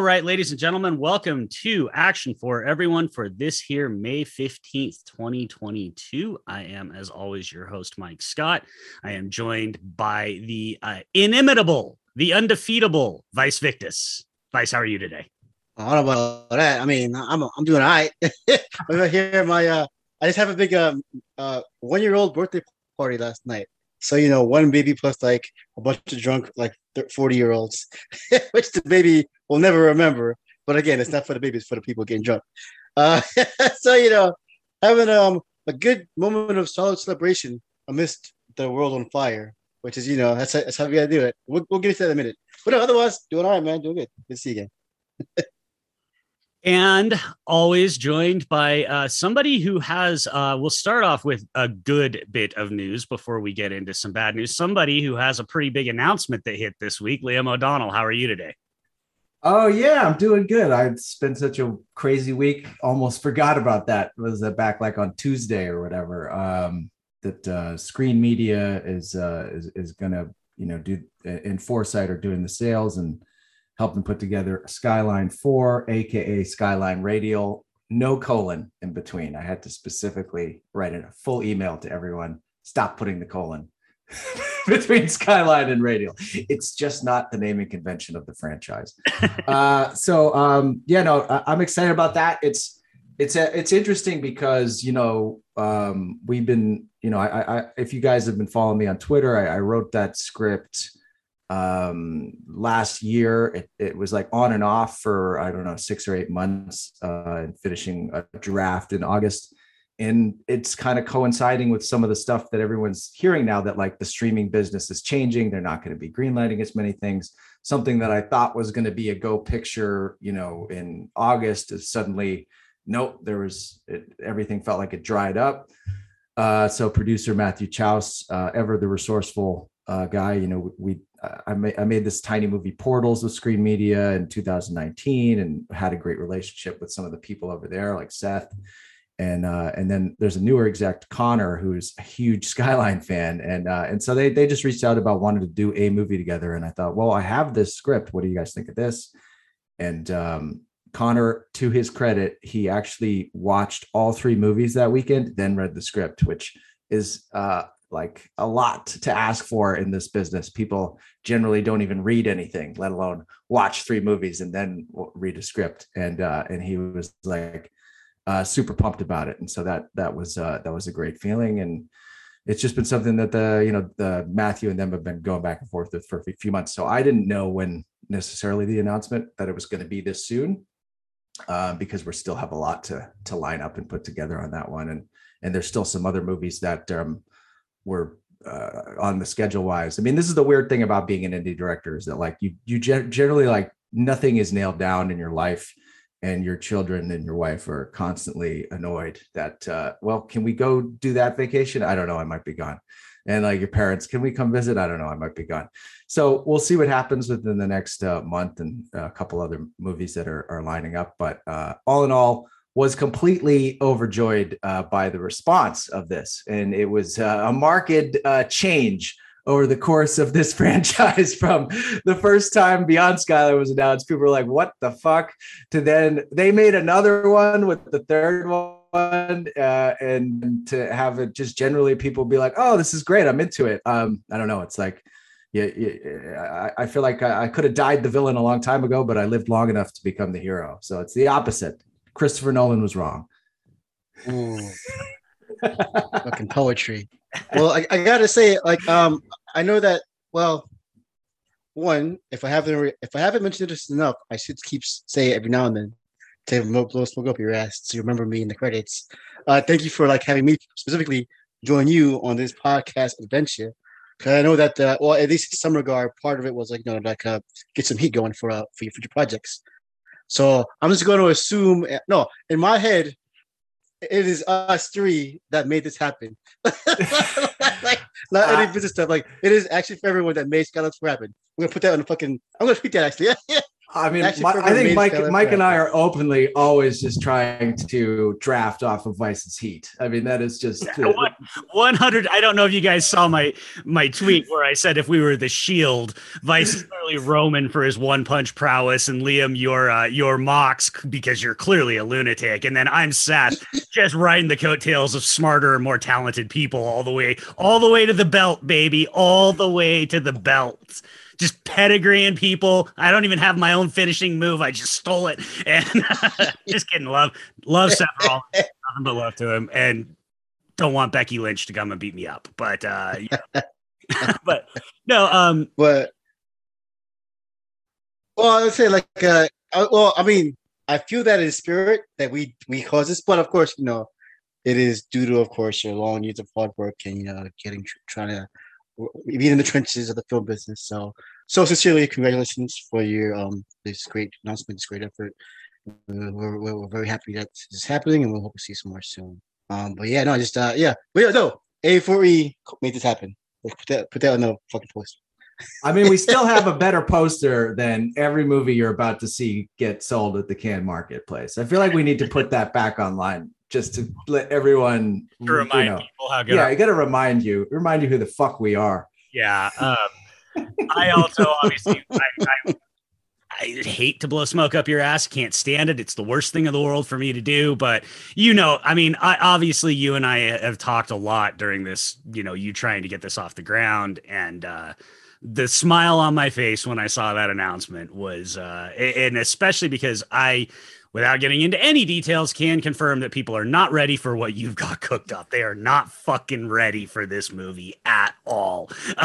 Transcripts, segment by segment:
All right, ladies and gentlemen, welcome to Action for Everyone for this here May 15th, 2022. I am, as always, your host, Mike Scott. I am joined by the uh, inimitable, the undefeatable Vice Victus. Vice, how are you today? I don't know about that. I mean, I'm I'm doing all right. I'm here. My uh, I just have a big um uh one year old birthday party last night. So you know, one baby plus like a bunch of drunk like forty year olds, which the baby will never remember. But again, it's not for the babies, for the people getting drunk. Uh, so you know, having um a good moment of solid celebration amidst the world on fire, which is you know that's that's how we gotta do it. We'll, we'll get into that in a minute. But no, otherwise, doing all right, man. Doing good. Good to see you again. and always joined by uh, somebody who has uh, we'll start off with a good bit of news before we get into some bad news somebody who has a pretty big announcement that hit this week liam o'donnell how are you today oh yeah i'm doing good. I spent such a crazy week. Almost forgot about that. Was that back like on tuesday or whatever um, that uh, screen media is uh, is, is gonna you know do in foresight are doing the sales and them put together Skyline 4, aka Skyline Radial, no colon in between. I had to specifically write in a full email to everyone stop putting the colon between Skyline and Radial. It's just not the naming convention of the franchise. uh, so um, yeah, no, I, am excited about that. It's it's a, it's interesting because you know um, we've been you know I, I if you guys have been following me on Twitter, I, I wrote that script um last year it, it was like on and off for i don't know six or eight months uh and finishing a draft in august and it's kind of coinciding with some of the stuff that everyone's hearing now that like the streaming business is changing. They're not going to be greenlighting as many things. Something that i thought was going to be a go picture you know in august is suddenly nope there was it, everything felt like it dried up. Uh, so producer matthew Chausse uh, ever the resourceful uh, guy you know we I made, I made this tiny movie Portals with Screen Media in 2019 and had a great relationship with some of the people over there, like Seth. And uh, and then there's a newer exec, Connor, who's a huge Skyline fan, and uh, and so they they just reached out about wanting to do a movie together, and I thought, well, I have this script. What do you guys think of this? And um, Connor, to his credit, he actually watched all three movies that weekend, then read the script, which is uh, like a lot to ask for in this business. People generally don't even read anything, let alone watch three movies and then read a script. And uh, and he was like uh, super pumped about it, and so that that was uh, that was a great feeling. And it's just been something that the you know the Matthew and them have been going back and forth with for a few months. So I didn't know when necessarily the announcement that it was going to be this soon. Uh, because we still have a lot to to line up and put together on that one, and and there's still some other movies that um, were uh, on the schedule wise. I mean, this is the weird thing about being an indie director is that like you you generally like nothing is nailed down in your life and your children and your wife are constantly annoyed that uh, well can we go do that vacation? I don't know i might be gone. And like your parents can we come visit? I don't know i might be gone. So we'll see what happens within the next uh, month and a couple other movies that are, are lining up but uh, all in all was completely overjoyed uh, by the response of this. And it was uh, a marked uh, change over the course of this franchise from the first time Beyond Skyline was announced. People were like, what the fuck? To then they made another one with the third one. Uh, and to have it just generally people be like, oh, this is great. I'm into it. Um, I don't know. It's like, yeah, yeah I, I feel like I, I could have died the villain a long time ago, but I lived long enough to become the hero. So it's the opposite Christopher Nolan was wrong. Fucking poetry. Well, I, I, gotta say, like, um, I know that. Well, one, if I haven't if I haven't mentioned this enough, I should keep say it every now and then to blow smoke up your ass so you remember me in the credits. Uh, thank you for like having me specifically join you on this podcast adventure. Cause I know that, uh, well, at least in some regard, part of it was like, you know, like uh, get some heat going for uh, for your future projects. So I'm just going to assume, no, in my head, it is us three that made this happen. like, not any ah. business stuff. Like, it is actually for everyone that made Skyline happen. I'm gonna put that on the fucking. I'm gonna tweet that actually. I mean, my, I think Mike, Mike and I are openly always just trying to draft off of Vice's heat. I mean, that is just One- 100 i don't know if you guys saw my my tweet where i said if we were the shield vice is clearly roman for his one punch prowess and liam your uh your mox because you're clearly a lunatic. And then i'm seth just riding the coattails of smarter and more talented people all the way all the way to the belt baby all the way to the belt just pedigreeing people. I don't even have my own finishing move. I just stole it. And just kidding. Love, love Seth Rollins. Nothing but love to him. And don't want Becky Lynch to come and beat me up. But uh yeah. but no, um But well, I would say like uh, uh, well, I mean, I feel that in spirit that we we cause this, but of course, you know, it is due to, of course, your long years of hard work and you know, getting trying to be in the trenches of the film business. So, so sincerely, congratulations for your um this great announcement, this great effort. We're, we're, we're very happy that this is happening, and we'll hope to see some more soon. Um, but yeah, no, just uh, yeah, but yeah, no, A4E made this happen. Like, put that put that on the fucking post. I mean, we still have a better poster than every movie you're about to see get sold at the Cannes marketplace. I feel like we need to put that back online just to let everyone to remind you know. people how good Yeah, I got to remind you, remind you who the fuck we are. Yeah. Um, I also obviously I, I, I hate to blow smoke up your ass. Can't stand it. It's the worst thing in the world for me to do. But you know, I mean, I obviously you and I have talked a lot during this. You know, you trying to get this off the ground, and uh, the smile on my face when I saw that announcement was, uh, and especially because I. Without getting into any details, can confirm that people are not ready for what you've got cooked up. They are not fucking ready for this movie at all.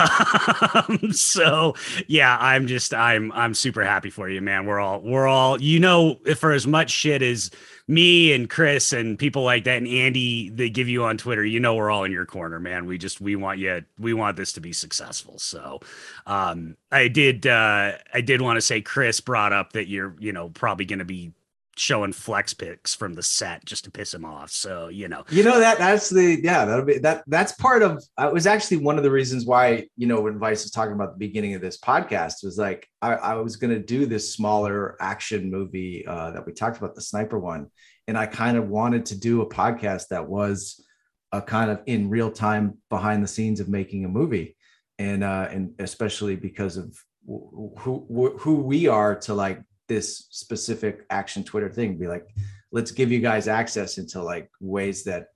Um, so yeah, I'm just I'm I'm super happy for you, man. We're all we're all you know for as much shit as me and Chris and people like that and Andy they give you on Twitter, you know we're all in your corner, man. We just we want you we want this to be successful. So um I did uh I did want to say Chris brought up that you're, you know, probably gonna be showing flex pics from the set just to piss him off. So, you know, You know that that's the yeah that'll be that that's part of it was actually one of the reasons why you know when Vice was talking about the beginning of this podcast was like I, I was going to do this smaller action movie uh, that we talked about the sniper one. And I kind of wanted to do a podcast that was a kind of in real time behind the scenes of making a movie. And uh and especially because of who, who we are to like this specific action Twitter thing be like let's give you guys access into like ways that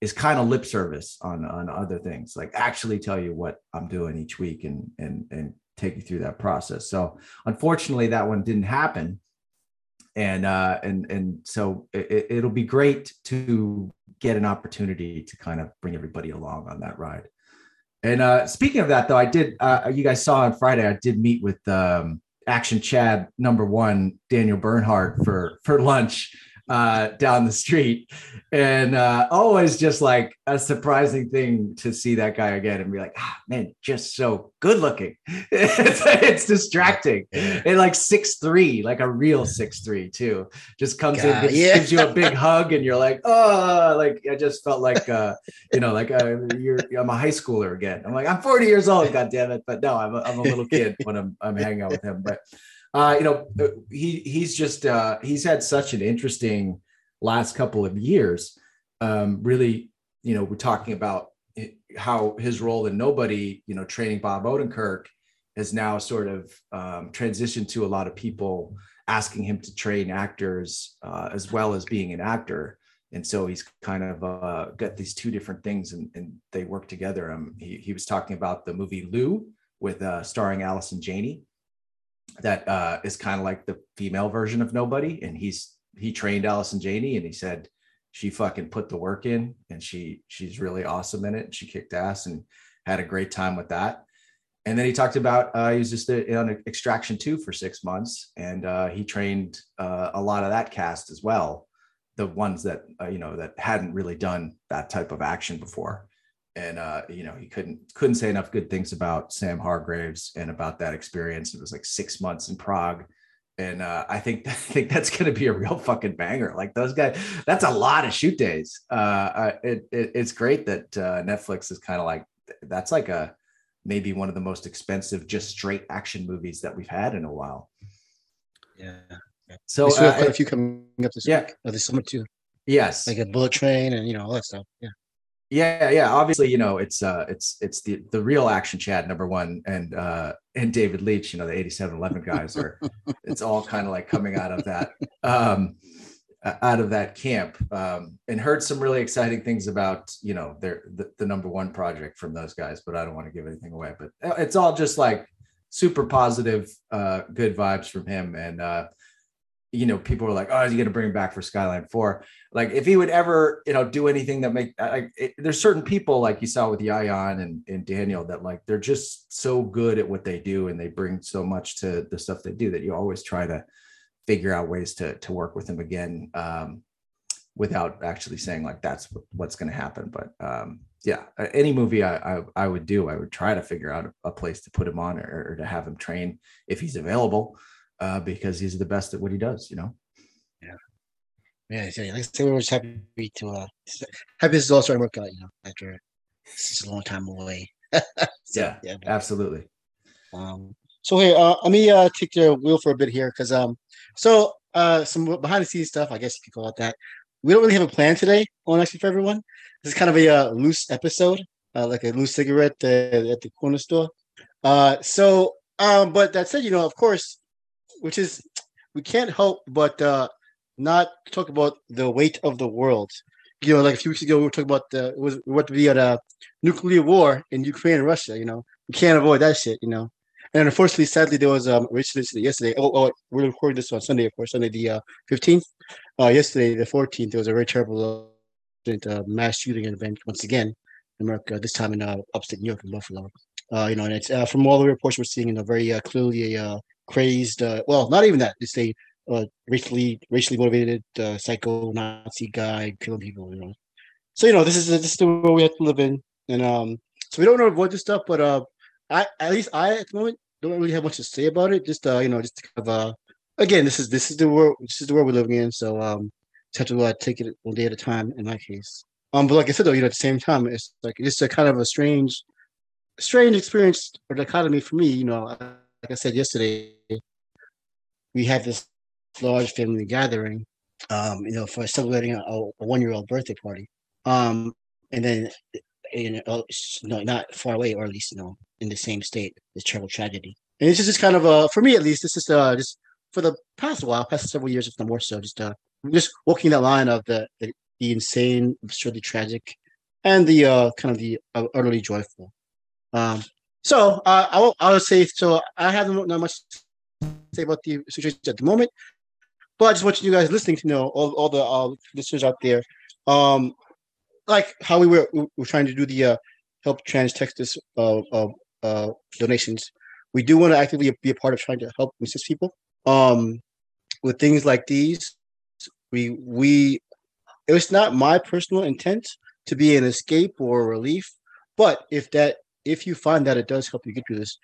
is kind of lip service on on other things like actually tell you what i'm doing each week and and and take you through that process. So unfortunately that one didn't happen. And uh and and so it, it'll be great to get an opportunity to kind of bring everybody along on that ride. And uh speaking of that though i did uh you guys saw on friday i did meet with um action chad number one daniel bernhardt for for lunch uh, down the street, and uh, always just like a surprising thing to see that guy again and be like, ah, man, just so good looking. it's, it's distracting. And like six three, like a real six three too, just comes in, gives, yeah. gives you a big hug, and you're like, oh, like I just felt like, uh, you know, like uh, you're I'm a high schooler again. I'm like I'm 40 years old, god damn it, but no, I'm a, I'm a little kid when I'm I'm hanging out with him, but uh, you know, he he's just uh, he's had such an interesting last couple of years. Um, really, you know, we're talking about how his role in Nobody, you know, training Bob Odenkirk has now sort of um, transitioned to a lot of people asking him to train actors uh, as well as being an actor. And so he's kind of uh, got these two different things and, and they work together. Um, he, he was talking about the movie Lou with uh, starring Allison Janney that uh, is kind of like the female version of nobody. And he's he trained Allison Janney, and he said she fucking put the work in, and she she's really awesome in it. She kicked ass and had a great time with that. And then he talked about uh, he was just on Extraction two for six months, and uh, he trained uh, a lot of that cast as well, the ones that uh, you know that hadn't really done that type of action before and uh, you know he couldn't couldn't say enough good things about Sam Hargraves and about that experience. It was like six months in Prague, and uh, I think I think that's going to be a real fucking banger. Like those guys, that's a lot of shoot days. Uh, uh, it, it, it's great that uh, Netflix is kind of like that's like a maybe one of the most expensive just straight action movies that we've had in a while. Yeah. So we still have uh, quite a few coming up this yeah. week, this summer too, yes, like a bullet train and you know all that stuff. Yeah. Yeah yeah obviously you know it's uh it's it's the the real action chat number one and uh and david Leitch you know the 87eleven guys are it's all kind of like coming out of that um out of that camp um and heard some really exciting things about you know their the, the number one project from those guys but i don't want to give anything away but uh, it's all just like super positive uh good vibes from him and uh you know people were like oh is he going to bring him back for skyline 4 like if he would ever you know do anything that make like it, there's certain people like you saw with Yayan and, and Daniel that like they're just so good at what they do and they bring so much to the stuff they do that you always try to figure out ways to to work with them again um, without actually saying like that's what's going to happen. But um, yeah any movie I, I, I would do I would try to figure out a, place to put him on or, or to have him train if he's available uh, because he's the best at what he does you know Yeah, so, like I said, we were just happy to uh happy this is all starting to work out, you know, after it's a long time away. So, yeah yeah. absolutely Um, so hey, uh, let me uh take the wheel for a bit here because um, so uh, some behind the scenes stuff, I guess you could call it that. We don't really have a plan today on actually for everyone. This is kind of a uh, loose episode, uh, like a loose cigarette uh, at the corner store. Uh, so um, but that said, you know, of course, which is we can't help but uh not talk about the weight of the world. You know, like a few weeks ago, we were talking about the was were to be at a nuclear war in Ukraine and Russia. You know, we can't avoid that shit. You know, and unfortunately, sadly, there was um, incident yesterday. Oh, oh, we're recording this on Sunday, of course, Sunday the uh, fifteenth. Uh, yesterday, the fourteenth, there was a very terrible uh, mass shooting event once again in America. This time in uh, upstate New York in Buffalo. Uh, you know, and it's uh, from all the reports we're seeing, you know, very uh, clearly a uh, crazed. Uh, well, not even that. It's a uh, racially racially motivated uh, psycho Nazi guy killing people. You know, so you know this is this is the world we have to live in, and um, so we don't want to avoid this stuff. But uh, I at least I at the moment don't really have much to say about it. Just uh, you know, just to kind of uh, again, this is this is the world this is the world we're living in. So um, just have to uh, take it one day at a time. In my case, um, but like I said though, you know, at the same time, it's like it's a kind of a strange, strange experience or dichotomy for me. You know, like I said yesterday, we have this large family gathering, um, you know, for celebrating a, a one-year-old birthday party. Um, and then, you know, no, not far away, or at least, you know, in the same state, this terrible tragedy. And it's just, just kind of, uh, for me at least, this is uh, just for the past while, past several years, if not more so, just uh, just walking that line of the the, the insane, absurdly tragic, and the uh, kind of the uh, utterly joyful. Um, so uh, I will, I would say so. I have not much to say about the situation at the moment, but I just want you guys listening to know all, all the uh, listeners out there, um, like how we were we were trying to do the uh, help trans Texas uh, uh, uh, donations. We do want to actively be a part of trying to help and assist people um, with things like these. We we it was not my personal intent to be an escape or a relief, but if that if you find that it does help you get through this,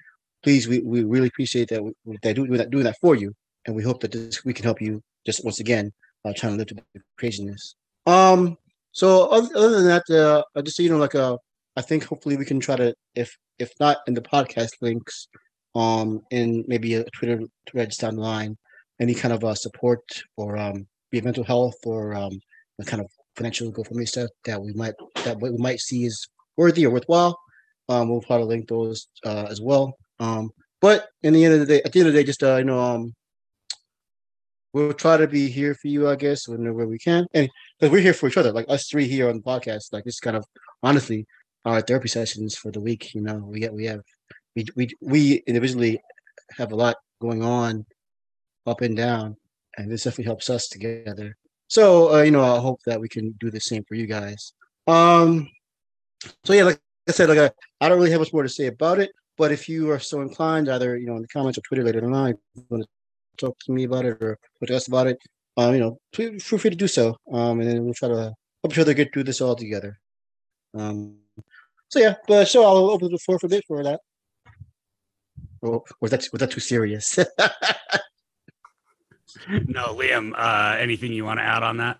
please we, we really appreciate that we, that doing that doing that for you, and we hope that this we can help you just once again uh, trying to live through the craziness. Um. So other, other than that, uh, just so you know, like uh, I think hopefully we can try to if if not in the podcast links, um, in maybe a Twitter threads down the line, any kind of uh, support or um, be mental health or um, the kind of financial GoFundMe stuff that we might that we might see is worthy or worthwhile. Um, we'll probably link those uh, as well. Um, but in the end of the day, at the end of the day, just uh, you know, um, we'll try to be here for you, I guess, whenever we can, and because we're here for each other, like us three here on the podcast. Like this kind of honestly our therapy sessions for the week. You know, we we have we we we individually have a lot going on up and down, and this definitely helps us together. So uh, you know, I hope that we can do the same for you guys. Um, so yeah, like I said, like I, I don't really have much more to say about it. But if you are so inclined, either you know in the comments or Twitter later on, you want to talk to me about it or talk to us about it, um, you know, feel free to do so. Um, and then we'll try to help each other get through this all together. Um, so yeah, but so I'll open the floor for a bit for that. Or was that was that too serious? No, Liam, uh, anything you want to add on that?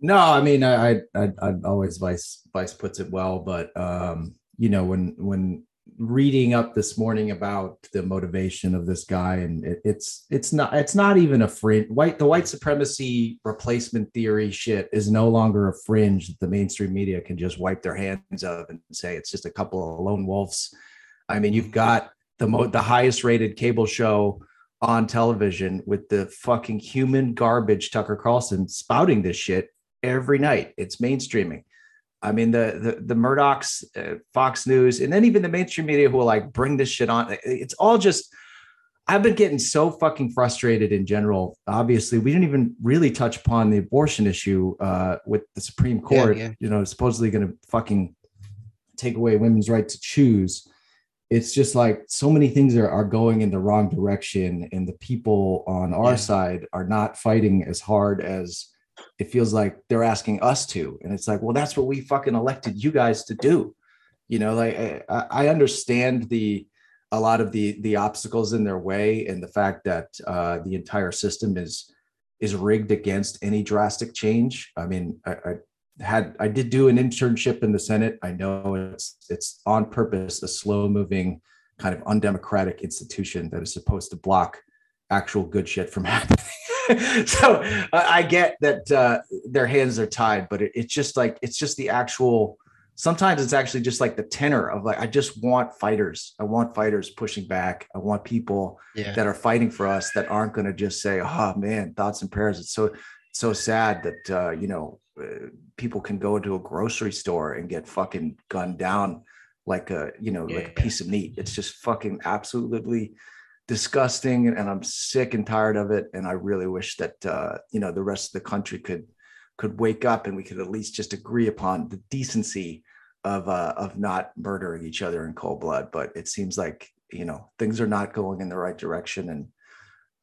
No, I mean, I, I, I, I always Vice Vice puts it well, but um, you know, when when reading up this morning about the motivation of this guy, and it, it's it's not it's not even a fringe white the white supremacy replacement theory shit is no longer a fringe that the mainstream media can just wipe their hands of and say it's just a couple of lone wolves. I mean, you've got the mo- the highest rated cable show on television with the fucking human garbage Tucker Carlson spouting this shit every night. It's mainstreaming. I mean, the the, the Murdochs, uh, Fox News, and then even the mainstream media who will like bring this shit on. It's all just. I've been getting so fucking frustrated in general. Obviously, we didn't even really touch upon the abortion issue uh, with the Supreme Court. Yeah, yeah. You know, supposedly going to fucking take away women's right to choose. It's just like so many things are, are going in the wrong direction, and the people on our Yeah. side are not fighting as hard as it feels like they're asking us to. And it's like well that's what we fucking elected you guys to do. You know like i, I understand the a lot of the the obstacles in their way and the fact that uh, the entire system is is rigged against any drastic change. I mean I, I had i did do an internship in the senate. I know it's it's on purpose a slow moving kind of undemocratic institution that is supposed to block actual good shit from happening so I I get that uh, their hands are tied, but it, it's just like it's just the actual. Sometimes it's actually just like the tenor of like I just want fighters. I want fighters pushing back. I want people Yeah. that are fighting for us that aren't going to just say, "Oh man, thoughts and prayers." It's so so sad that uh, you know uh, people can go into a grocery store and get fucking gunned down like a you know like a piece of meat. It's just fucking absolutely disgusting and i'm sick and tired of it and i really wish that uh, you know the rest of the country could could wake up and we could at least just agree upon the decency of uh, of not murdering each other in cold blood but it seems like you know things are not going in the right direction and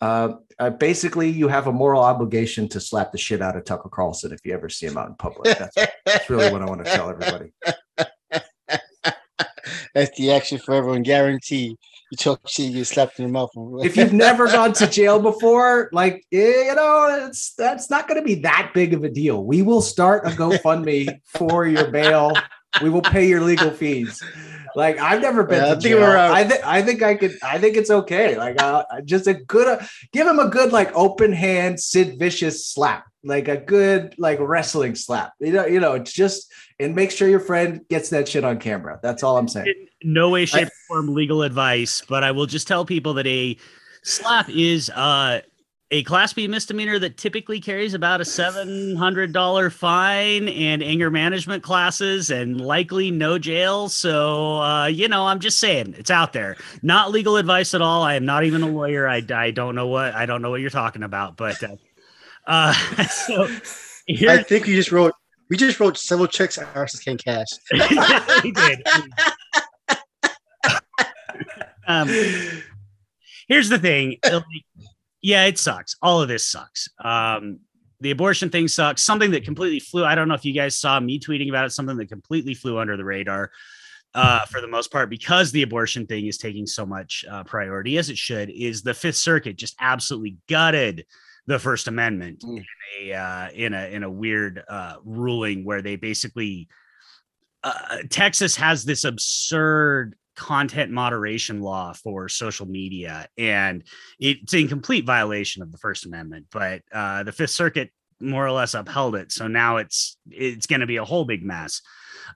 uh, basically you have a moral obligation to slap the shit out of tucker carlson if you ever see him out in public that's, that's really what i want to tell everybody That's the action for everyone. Guarantee. You slapped in mouth. if you've never gone to jail before, like eh, you know, it's that's not going to be that big of a deal. We will start a GoFundMe for your bail. We will pay your legal fees. Like I've never been Yeah, I to think jail. we're, uh, I think I think I could. I think it's okay. Like uh, just a good, uh, give him a good like open hand Sid Vicious slap, like a good like wrestling slap. You know, you know, it's just and make sure your friend gets that shit on camera. That's all I'm saying. in no way, shape, or form legal advice, but I will just tell people that a slap is uh, a Class B misdemeanor that typically carries about a seven hundred dollar fine and anger management classes, and likely no jail. So uh, you know, I'm just saying it's out there. Not legal advice at all. I am not even a lawyer. I, I don't know what I don't know what you're talking about, but uh, uh, so I think we just wrote we just wrote several checks ours can cash. we did. um, here's the thing. Yeah, it sucks. All of this sucks. Um, the abortion thing sucks. Something that completely flew. I don't know if you guys saw me tweeting about it. Something that completely flew under the radar. Uh, for the most part, because the abortion thing is taking so much uh, priority as it should, is the Fifth Circuit just absolutely gutted the First Amendment Mm. in a uh, in a in a weird uh, ruling where they basically uh, Texas has this absurd content moderation law for social media, and it's in complete violation of the First Amendment. But uh, the Fifth Circuit more or less upheld it, so now it's it's going to be a whole big mess.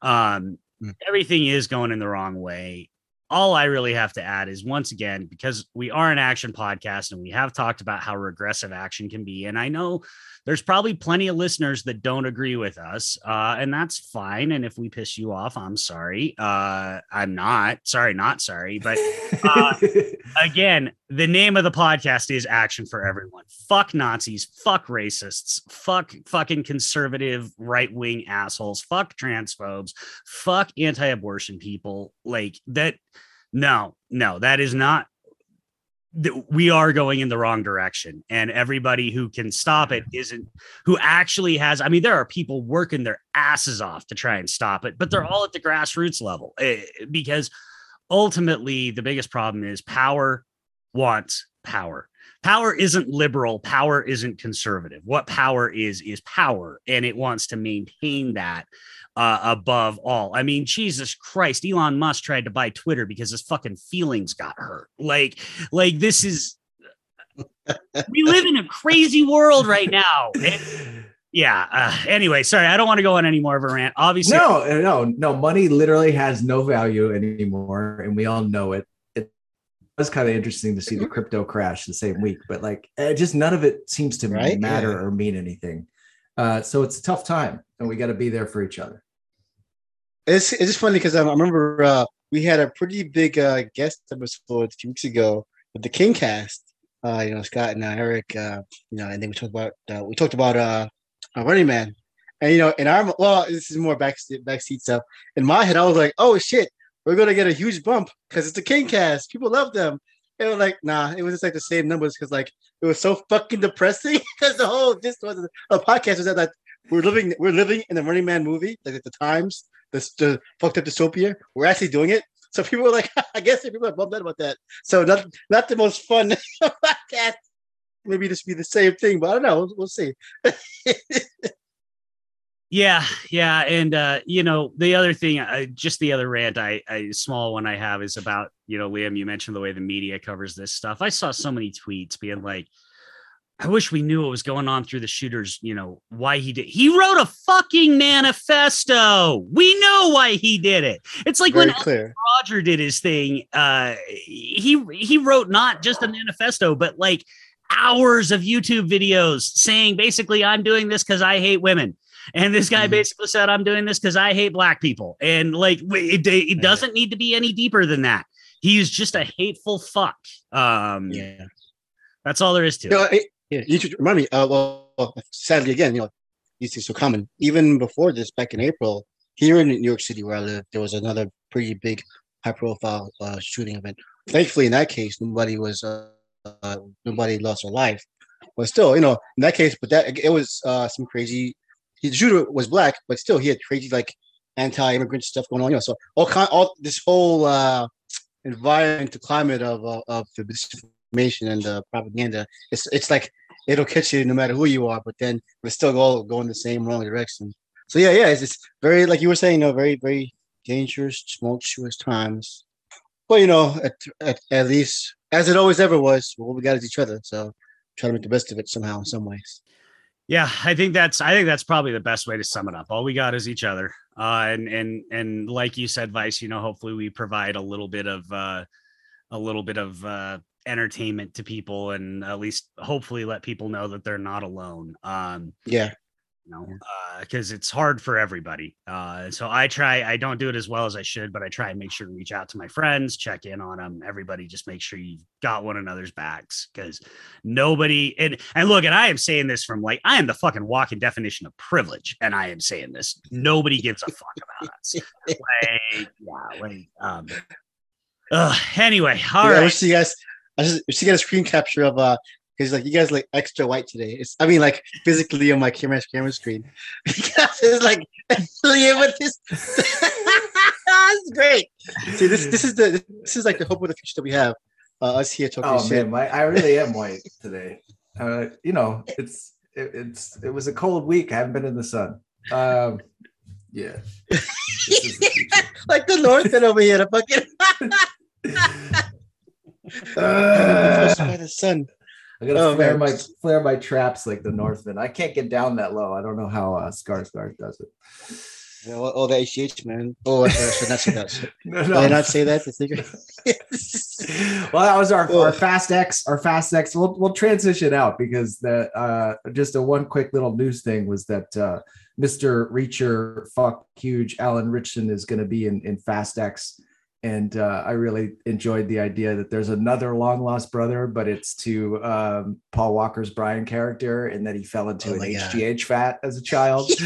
Um, Mm. Everything is going in the wrong way. All I really have to add is once again, because we are an action podcast and we have talked about how regressive action can be. And I know there's probably plenty of listeners that don't agree with us, uh, and that's fine. And if we piss you off, I'm sorry. Uh, I'm not sorry, not sorry. But uh, again, the name of the podcast is Action for Everyone. Fuck Nazis, fuck racists, fuck fucking conservative right wing assholes, fuck transphobes, fuck anti abortion people. Like that. No, no, that is not. We are going in the wrong direction, and everybody who can stop it isn't who actually has. I mean, there are people working their asses off to try and stop it, but they're all at the grassroots level eh, because ultimately the biggest problem is power wants power. power isn't liberal power isn't conservative. What power is is power and it wants to maintain that uh, above all. I mean jesus christ elon musk tried to buy twitter because his fucking feelings got hurt. Like like this is we live in a crazy world right now And- yeah uh, anyway sorry i don't want to go on any more of a rant obviously no, no, no. Money literally has no value anymore, and we all know it. It was kind of interesting to see the crypto crash the same week, but like, eh, just none of it seems to Right? matter Yeah. or mean anything. Uh, so it's a tough time, and we got to be there for each other. It's it's just funny because I remember uh, we had a pretty big uh, guest episode a few weeks ago with the King Cast. Uh, you know, Scott and uh, Eric. Uh, you know, and then we talked about uh, we talked about uh, Running Man, and you know, in our well, this is more back backseat stuff. In my head, I was like, oh shit, we're gonna get a huge bump because it's a King Cast. People love them. They were like, nah, it was just like the same numbers because like it was so fucking depressing because the whole this was a podcast was that like we're living we're living in the Running Man movie like at the times the, the fucked up dystopia. We're actually doing it. So people were like, I guess people are bummed out about that. So not not the most fun podcast. Maybe this be the same thing, but I don't know. We'll, see. Yeah, yeah, and uh, you know the other thing, uh, just the other rant, I, I small one I have is about you know Liam. You mentioned the way the media covers this stuff. I saw so many tweets being like, "I wish we knew what was going on through the shooters. You know why he did. He wrote a fucking manifesto. We know why he did it. It's like Very when clear. Roger did his thing. Uh, he he wrote not just a manifesto, but like hours of YouTube videos saying basically, "I'm doing this because I hate women." And this guy Mhm. basically said, "I'm doing this because I hate black people." And like, it, it doesn't need to be any deeper than that. He's just a hateful fuck. Um, Yeah. that's all there is to You know, it. yeah, you should remind me. Uh, well, sadly, again, you know, these things are so common. Even before this, back in April, here in New York City, where I live, there was another pretty big, high-profile uh, shooting event. Thankfully, in that case, nobody was, uh, uh, nobody lost their life. But still, you know, in that case, but that it was uh, some crazy. The shooter was black, but still, he had crazy like anti-immigrant stuff going on. You know, so all kind, all this whole uh, environment, the climate of uh, of the misinformation and the propaganda it's it's like it'll catch you no matter who you are, but then we're still all going the same wrong direction. So yeah, yeah, it's, it's very like you were saying, you know, very very dangerous, tumultuous times. But you know, at, at, at least as it always ever was, what we got is each other. So try to make the best of it somehow in some ways. Yeah, I think that's I think that's probably the best way to sum it up. All we got is each other. Uh and and and like you said, Vice, you know, hopefully we provide a little bit of uh a little bit of uh entertainment to people and at least hopefully let people know that they're not alone. Um Yeah, know, because it's hard for everybody. Uh, so I try, I don't do it as well as I should, but I try and make sure to reach out to my friends, check in on them. Everybody, just make sure you've got one another's backs because nobody, and, and look, and I am saying this from like, I am the fucking walking definition of privilege, and I am saying this. Nobody gives a fuck about us. Like, yeah, like, um, uh, anyway, all Yeah, I wish you guys. I just wish you get a screen capture of uh because like you guys like extra white today. It's I mean like physically on my camera camera screen because it's like Liam with this. That's great. See this this is the this is like the hope of the future that we have. Uh, us here talking Oh shit. man, my, I really am white today. Uh, you know, it's it, it's it was a cold week. I haven't been in the sun. Um, yeah. The like the Northman over here, the fucking Uh, by the sun. I gotta Oh, flare man. my flare my traps like the Northman. I can't get down that low. I don't know how uh, Skarsgård does it. You know, all the HGH man. Oh, I should not say that. Should No, I not say that? Well, that was our, our fast X, our fast X. We'll, we'll transition out because the uh, just a one quick little news thing was that uh, Mr. Reacher, fuck huge, Alan Richardson is going to be in, in Fast X. And uh, I really enjoyed the idea that there's another long lost brother, but it's to um, Paul Walker's Brian character, and that he fell into Oh an God. HGH fat as a child.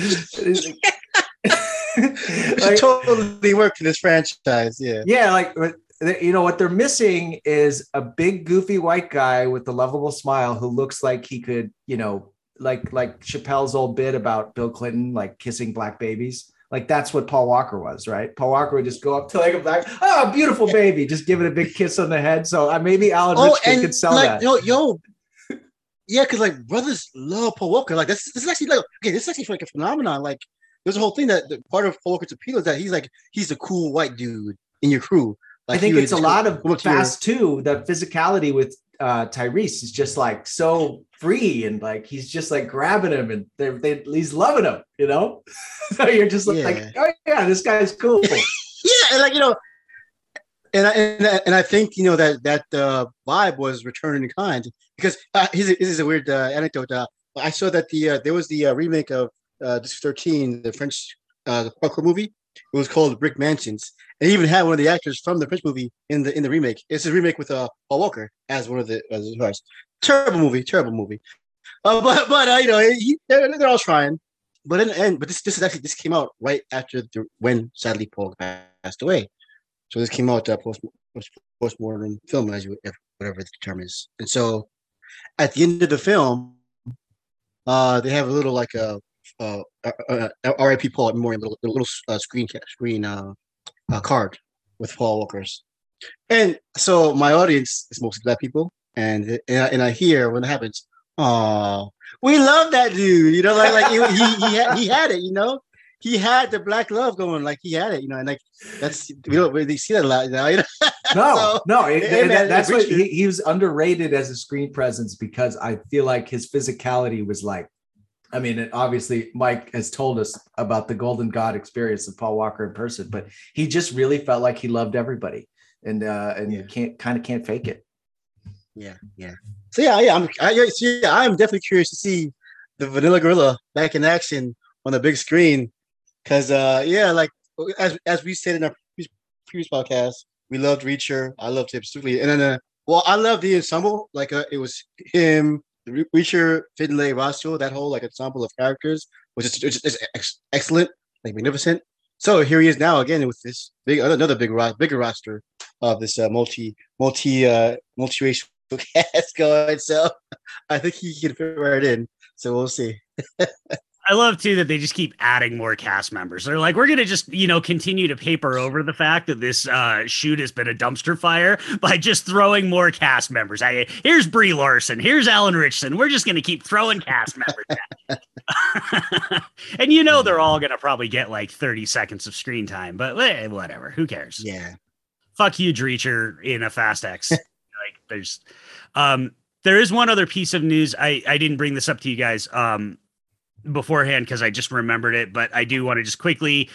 Like- totally work in this franchise. Yeah. yeah, like you know what they're missing is a big goofy white guy with a lovable smile who looks like he could, you know, like like Chappelle's old bit about Bill Clinton like kissing black babies. Like that's what Paul Walker was, right? Paul Walker would just go up to like a black, oh, beautiful baby, just give it a big kiss on the head. So uh, maybe Alan Oh, could sell like that. yo, yo, yeah, because like brothers love Paul Walker. Like this, this is actually like okay, this is actually like a phenomenon. Like there's a whole thing that, that part of Paul Walker's appeal is that he's like he's a cool white dude in your crew. Like I think it's a would lot of up to your- fast too. The physicality with uh Tyrese is just like so free and like he's just like grabbing him and they're they, he's loving him, you know. so you're just like, oh yeah, this guy's cool. yeah, and like you know, and I, and I, and I think you know that that uh, vibe was returning in kind because uh, here's a, this is a weird uh, anecdote. Uh, I saw that the uh, there was the uh, remake of uh, District 13, the French uh, parkour movie. It was called Brick Mansions, and even had one of the actors from the French movie in the in the remake. It's a remake with uh, Paul Walker as one of the as the stars. Terrible movie, terrible movie. Uh, but but uh, you know he, they're, they're all trying. But in the end, but this this is actually this came out right after the when sadly Paul passed away. So this came out uh, post post mortem film, as you whatever the term is. And so at the end of the film, uh, they have a little like a uh, uh, uh, R.I.P. Paul memorial, little, little uh, screen screen uh, uh, card with Paul Walker's. And so my audience is mostly black people, and and I, and I hear when it happens, oh, we love that dude, you know, like like he he he had, he had it, you know, he had the black love going, like he had it, you know, and like that's we don't really see that a lot now, you know. No, So, no, it- hey, that- man, that's what he, he was underrated as a screen presence because I feel like his physicality was like, I mean, it, obviously Mike has told us about the Golden God experience of Paul Walker in person, but he just really felt like he loved everybody, and uh, and Yeah. you can't kind of can't fake it. Yeah, yeah. So yeah, yeah, I'm I, yeah, so yeah, I'm definitely curious to see the Vanilla Gorilla back in action on the big screen, because uh, yeah, like as as we said in our previous, previous podcast, we loved Reacher. I loved him specifically, and then uh, well, I love the ensemble. Like uh, it was him, Re- Reacher, Finlay, Roscoe, that whole like ensemble of characters was just, was just ex- excellent, like magnificent. So here he is now again with this big another big bigger roster of this uh, multi multi uh, multiracial cast going. So I think he can fit right in. So we'll see. I love too that they just keep adding more cast members. They're like, we're gonna just you know continue to paper over the fact that this uh, shoot has been a dumpster fire by just throwing more cast members. I, here's Brie Larson, here's Alan Ritchson. We're just gonna keep throwing cast members. at. and you know they're all gonna probably get like 30 seconds of screen time, but eh, whatever. Who cares? Yeah. fuck you, Dreacher in a Fast X. like there's um there is one other piece of news. I I didn't bring this up to you guys um beforehand because I just remembered it, but I do want to just quickly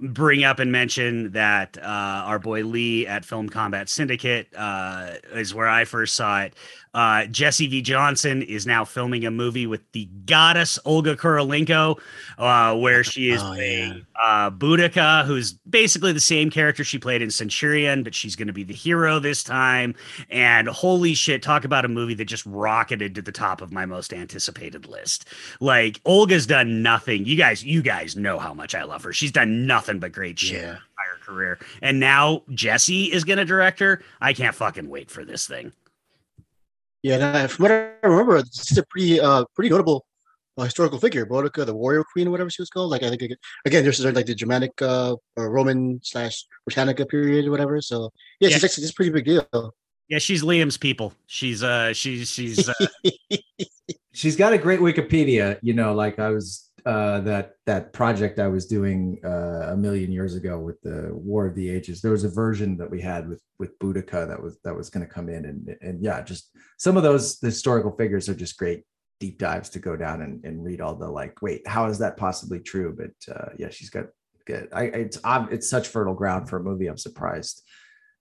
bring up and mention that uh, our boy Lee at Film Combat Syndicate uh, is where I first saw it. Uh, Jesse V. Johnson is now filming a movie with the goddess Olga Kurylenko, uh, where she is Oh, playing uh, Boudica, who's basically the same character she played in Centurion, but she's going to be the hero this time. And holy shit, talk about a movie that just rocketed to the top of my most anticipated list. Like Olga's done nothing. You guys, you guys know how much I love her. She's done nothing but great shit Yeah. her entire career. And now Jesse is going to direct her. I can't fucking wait for this thing. Yeah. And I, from what I remember, this is a pretty uh pretty notable uh, historical figure, Boudica, the warrior queen, or whatever she was called. Like I think again, again this is like the Germanic uh or Roman slash Britannica period or whatever. So yeah, Yeah. she's actually it's a pretty big deal. Yeah, she's Liam's people. She's uh she's she's uh, She's got a great Wikipedia. You know, like I was uh, that that project I was doing uh, a million years ago with the War of the Ages. There was a version that we had with with Boudica that was that was going to come in, and and yeah, just some of those historical figures are just great deep dives to go down and, and read all the like. Wait, how is that possibly true? But uh, yeah, she's got good. I it's it's such fertile ground for a movie. I'm surprised.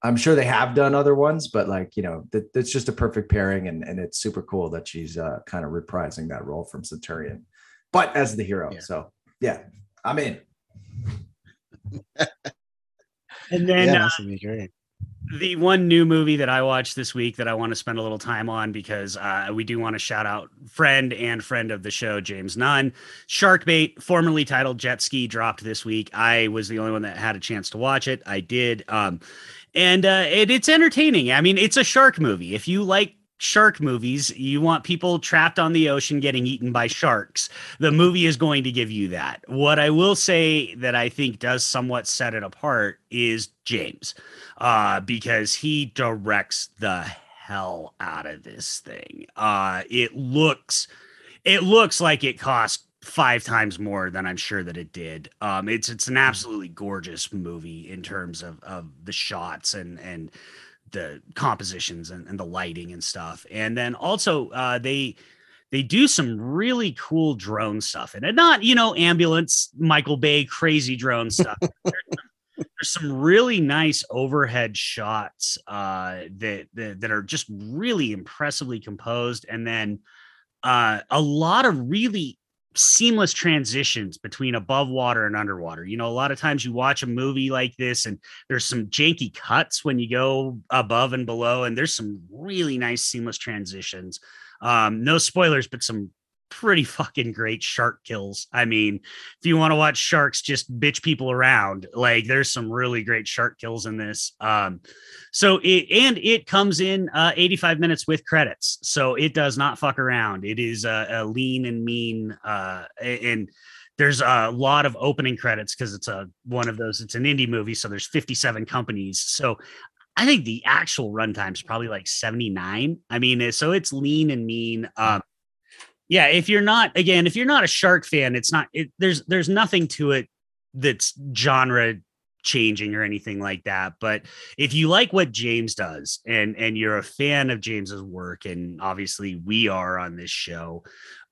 I'm sure they have done other ones, but like you know, that, that's just a perfect pairing, and and it's super cool that she's uh, kind of reprising that role from Centurion, but as the hero. Yeah. So yeah, I'm in. and then yeah, uh, that's be great. the one new movie that I watched this week that I want to spend a little time on because uh, we do want to shout out friend and friend of the show, James Nunn. Sharkbait, formerly titled Jet Ski, dropped this week. I was the only one that had a chance to watch it. I did. Um, and uh, it, it's entertaining. I mean, it's a shark movie. If you like shark movies, you want people trapped on the ocean getting eaten by sharks. The movie is going to give you that. What I will say that I think does somewhat set it apart is James uh, because he directs the hell out of this thing. Uh, it looks, it looks like it cost five times more than I'm sure that it did. Um, it's it's an mm. absolutely gorgeous movie in terms of of the shots and and the compositions and, and the lighting and stuff. And then also uh, they they do some really cool drone stuff and not you know ambulance Michael Bay crazy drone stuff. there's some really nice overhead shots uh, that, that that are just really impressively composed, and then uh, a lot of really seamless transitions between above water and underwater. You know, a lot of times you watch a movie like this and there's some janky cuts when you go above and below, and there's some really nice seamless transitions. Um, no spoilers, but some pretty fucking great shark kills. I mean, if you want to watch sharks just bitch people around, like there's some really great shark kills in this. Um, so it and it comes in uh 85 minutes with credits. So it does not fuck around. It is a, a lean and mean uh and there's a lot of opening credits because it's a one of those it's an indie movie so there's 57 companies so I think the actual runtime is probably like 79. I mean, so it's lean and mean. Um, yeah if you're not again if you're not a shark fan it's not it, there's there's nothing to it that's genre changing or anything like that but if you like what james does and and you're a fan of james's work and obviously we are on this show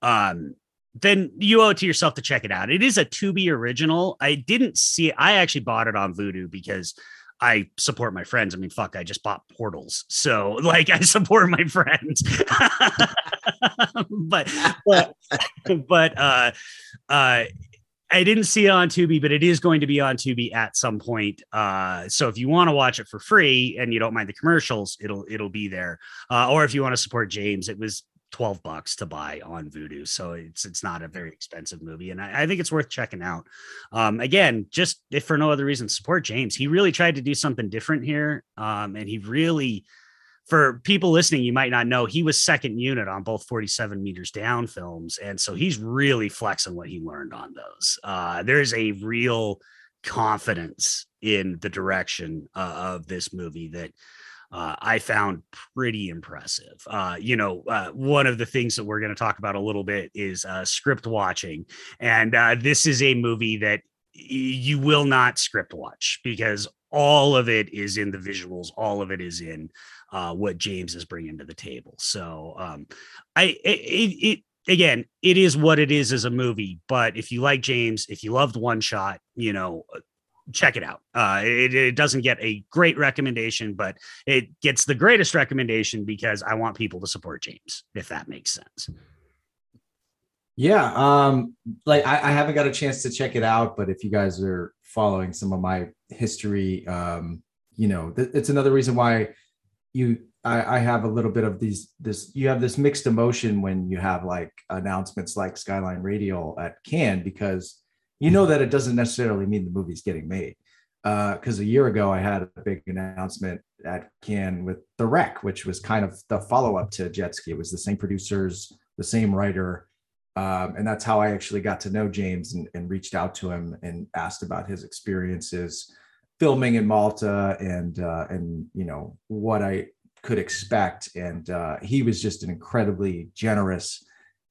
um then you owe it to yourself to check it out it is a Tubi original i didn't see i actually bought it on Vudu because I support my friends. I mean, fuck, I just bought portals. So like I support my friends. but but but uh uh I didn't see it on Tubi, but it is going to be on Tubi at some point. Uh, so if you want to watch it for free and you don't mind the commercials, it'll it'll be there. Uh, or if you want to support James, it was 12 bucks to buy on Vudu. So it's it's not a very expensive movie. And I, I think it's worth checking out. Um, again, just if for no other reason, support James. He really tried to do something different here. Um, and he really for people listening, you might not know he was second unit on both 47 meters down films. And so he's really flexing what he learned on those. Uh, there's a real confidence in the direction uh, of this movie that uh, I found pretty impressive. Uh, you know, uh, one of the things that we're going to talk about a little bit is uh, script watching. And uh, this is a movie that you will not script watch because all of it is in the visuals, all of it is in uh, what James is bringing to the table. So um, I, it, it, again, it is what it is as a movie. But if you like James, if you loved One Shot, you know, check it out. Uh, it, it, doesn't get a great recommendation, but it gets the greatest recommendation because I want people to support James, if that makes sense. Yeah, um, like I, I haven't got a chance to check it out, but if you guys are following some of my history, um, you know, th- it's another reason why you I, I have a little bit of these this you have this mixed emotion when you have like announcements like Skyline Radio at Cannes because you know that it doesn't necessarily mean the movie's getting made. Because uh, a year ago, I had a big announcement at Cannes with The Wreck, which was kind of the follow up to Jet Ski. It was the same producers, the same writer. Um, and that's how I actually got to know James and, and, reached out to him and asked about his experiences filming in Malta and uh, and you know what I could expect. And uh, he was just an incredibly generous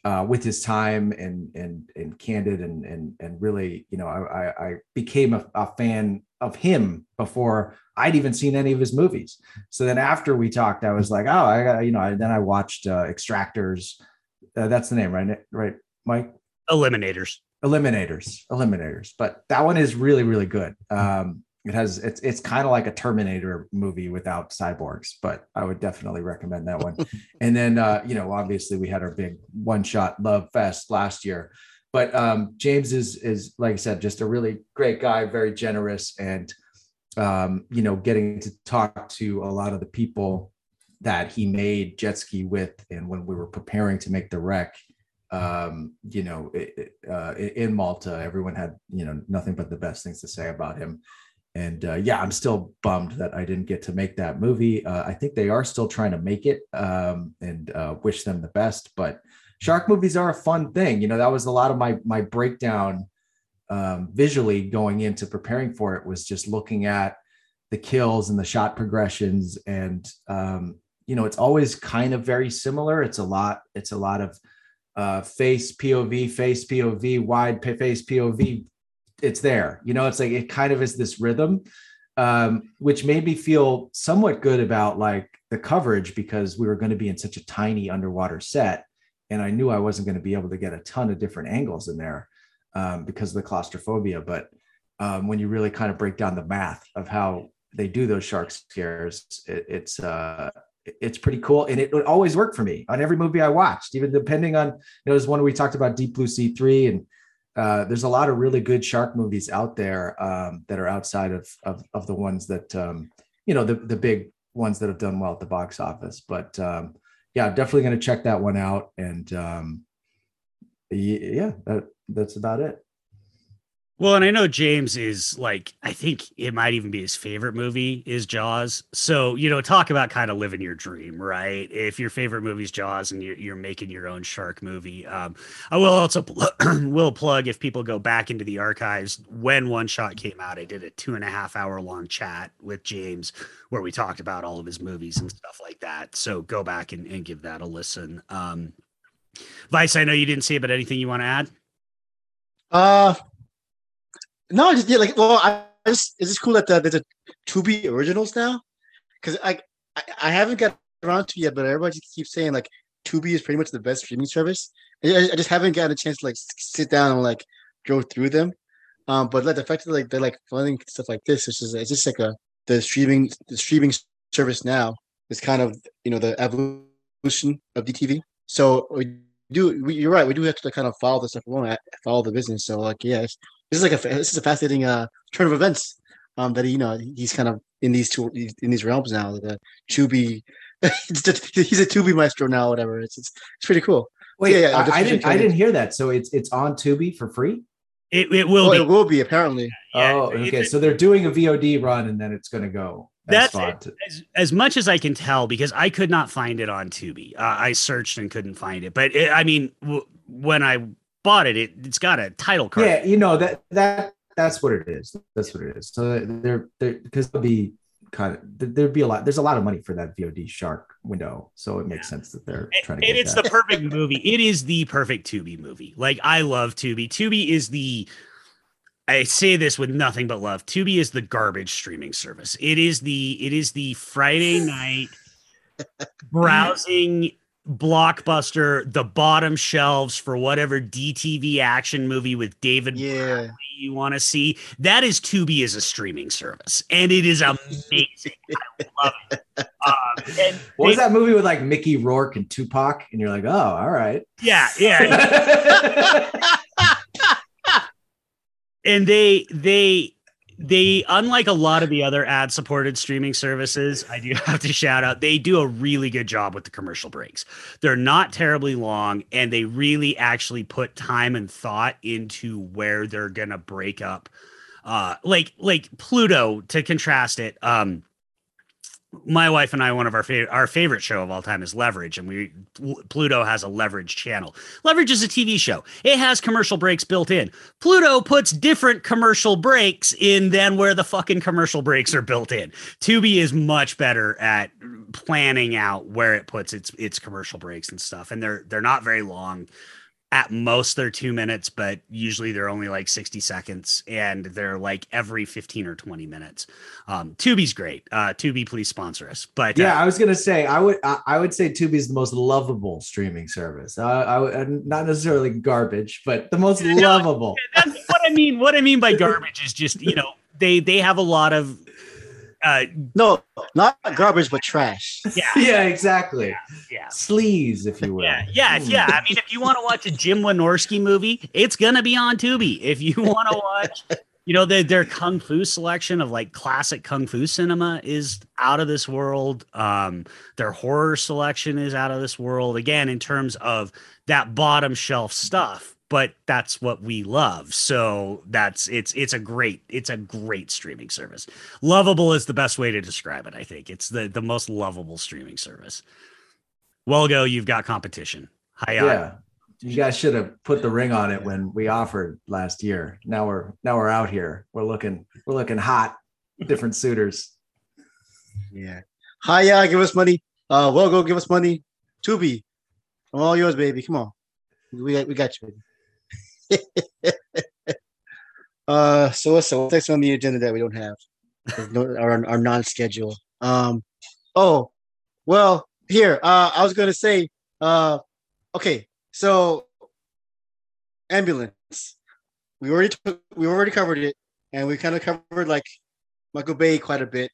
uh, with his time and and and candid and and and really, you know, I I became a, a, fan of him before I'd even seen any of his movies. So then after we talked, I was like, oh, I got you know. then I watched uh, Extractors. Uh, that's the name, right? Right, Mike. Eliminators. Eliminators. Eliminators. But that one is really really good. Um, it has it's it's kind of like a Terminator movie without cyborgs, but I would definitely recommend that one. and then uh, you know, obviously we had our big one shot love fest last year. But um, James is is like I said, just a really great guy, very generous, and um, you know, getting to talk to a lot of the people that he made jet ski with, and when we were preparing to make the wreck, um, you know, it, uh, in Malta, everyone had you know nothing but the best things to say about him and uh, yeah, I'm still bummed that I didn't get to make that movie. Uh, I think they are still trying to make it, um, and uh, wish them the best. But shark movies are a fun thing. You know, that was a lot of my my breakdown um, visually going into preparing for it was just looking at the kills and the shot progressions, and um, you know, it's always kind of very similar. It's a lot. It's a lot of uh, face POV, face POV, wide face POV. It's there. You know, it's like it kind of is this rhythm, um, which made me feel somewhat good about like the coverage because we were going to be in such a tiny underwater set, and I knew I wasn't going to be able to get a ton of different angles in there um, because of the claustrophobia. But um, when you really kind of break down the math of how they do those shark scares, it, it's uh, it's pretty cool, and it would always work for me on every movie I watched, even depending on. You know, there's one we talked about Deep Blue Sea three, and uh, there's a lot of really good shark movies out there um, that are outside of, of of the ones that um, you know the the big ones that have done well at the box office. But um, yeah, definitely going to check that one out, and um, yeah, that that's about it. Well, and I know James is like, I think it might even be his favorite movie is Jaws. So, you know, talk about kind of living your dream, right? If your favorite movie is Jaws and you're, you're making your own shark movie. Um, I will also pl- will plug if people go back into the archives when One Shot came out, I did a two and a half hour long chat with James where we talked about all of his movies and stuff like that. So go back and, and give that a listen. Um, Vice, I know you didn't see it, but anything you want to add? Uh, no, I just yeah, like well, I just it's just cool that the, there's a Tubi originals now, because I, I I haven't got around to yet, but everybody keeps saying like Tubi is pretty much the best streaming service. I, I just haven't gotten a chance to like sit down and like go through them. Um, but like the fact that like they're like funding stuff like this, it's just it's just like a the streaming the streaming service now is kind of you know the evolution of DTV. So we do we, you're right. We do have to kind of follow the stuff along, follow the business. So like yeah, this is like a this is a fascinating uh turn of events. Um, that you know he's kind of in these two in these realms now. The Tubi, he's a Tubi maestro now. Whatever. It's it's, it's pretty cool. Wait, yeah, yeah, I, I didn't I didn't hear that. So it's it's on Tubi for free. It, it will oh, be. It will be apparently. Yeah, oh, okay. so they're doing a VOD run, and then it's going to go. That's, That's as, as much as I can tell because I could not find it on Tubi. Uh, I searched and couldn't find it. But it, I mean, w- when I bought it, it it's got a title card. Yeah, you know that that that's what it is. That's what it is. So they're they're because there'll be kind of there'd be a lot. There's a lot of money for that VOD Shark window, so it makes yeah. sense that they're trying to. And it's that. the perfect movie. It is the perfect Tubi movie. Like I love Tubi. Tubi is the I say this with nothing but love. Tubi is the garbage streaming service. It is the it is the Friday night browsing blockbuster, the bottom shelves for whatever DTV action movie with David yeah. you want to see. That is Tubi as a streaming service, and it is amazing. I love it. Um, what was that movie with like Mickey Rourke and Tupac? And you're like, oh, all right. Yeah, yeah. and they they they unlike a lot of the other ad supported streaming services i do have to shout out they do a really good job with the commercial breaks. They're not terribly long and they really actually put time and thought into where they're gonna break up. Uh like like pluto to contrast it um my wife and I, one of our favorite, our favorite show of all time is Leverage, and we Pluto has a Leverage channel. Leverage is a TV show. It has commercial breaks built in. Pluto puts different commercial breaks in than where the fucking commercial breaks are built in. Tubi is much better at planning out where it puts its its commercial breaks and stuff, and they're they're not very long at most they're two minutes, but usually they're only like 60 seconds and they're like every 15 or 20 minutes. Um, Tubi's great. Uh, Tubi, please sponsor us. But yeah, uh, I was going to say, I would, I, I, would say Tubi is the most lovable streaming service. Uh, I would not necessarily garbage, but the most lovable. That's what I mean. What I mean by garbage is just, you know, they, they have a lot of uh, no, not garbage, but trash. Yeah, yeah, exactly. Yeah, yeah. sleaze, if you will. Yeah, yeah, yeah. I mean, if you want to watch a Jim Wynorski movie, it's gonna be on Tubi. If you want to watch, you know, their their kung fu selection of like classic kung fu cinema is out of this world. Um, their horror selection is out of this world. Again, in terms of that bottom shelf stuff but that's what we love. So that's it's it's a great it's a great streaming service. Lovable is the best way to describe it. I think it's the the most lovable streaming service. Well, go. You've got competition. Hi, yeah. You guys should have put the ring on it when we offered last year. Now we're now we're out here. We're looking we're looking hot. Different suitors. Yeah. Hi, yeah. Give us money. Uh, well, go give us money. Tubi, I'm all yours, baby. Come on, we got we got you. uh, so what's what's on the agenda that we don't have? No, our our non-schedule. Um, oh, well, here. Uh, I was gonna say. Uh, okay, so ambulance. We already we already covered it, and we kind of covered like Michael Bay quite a bit,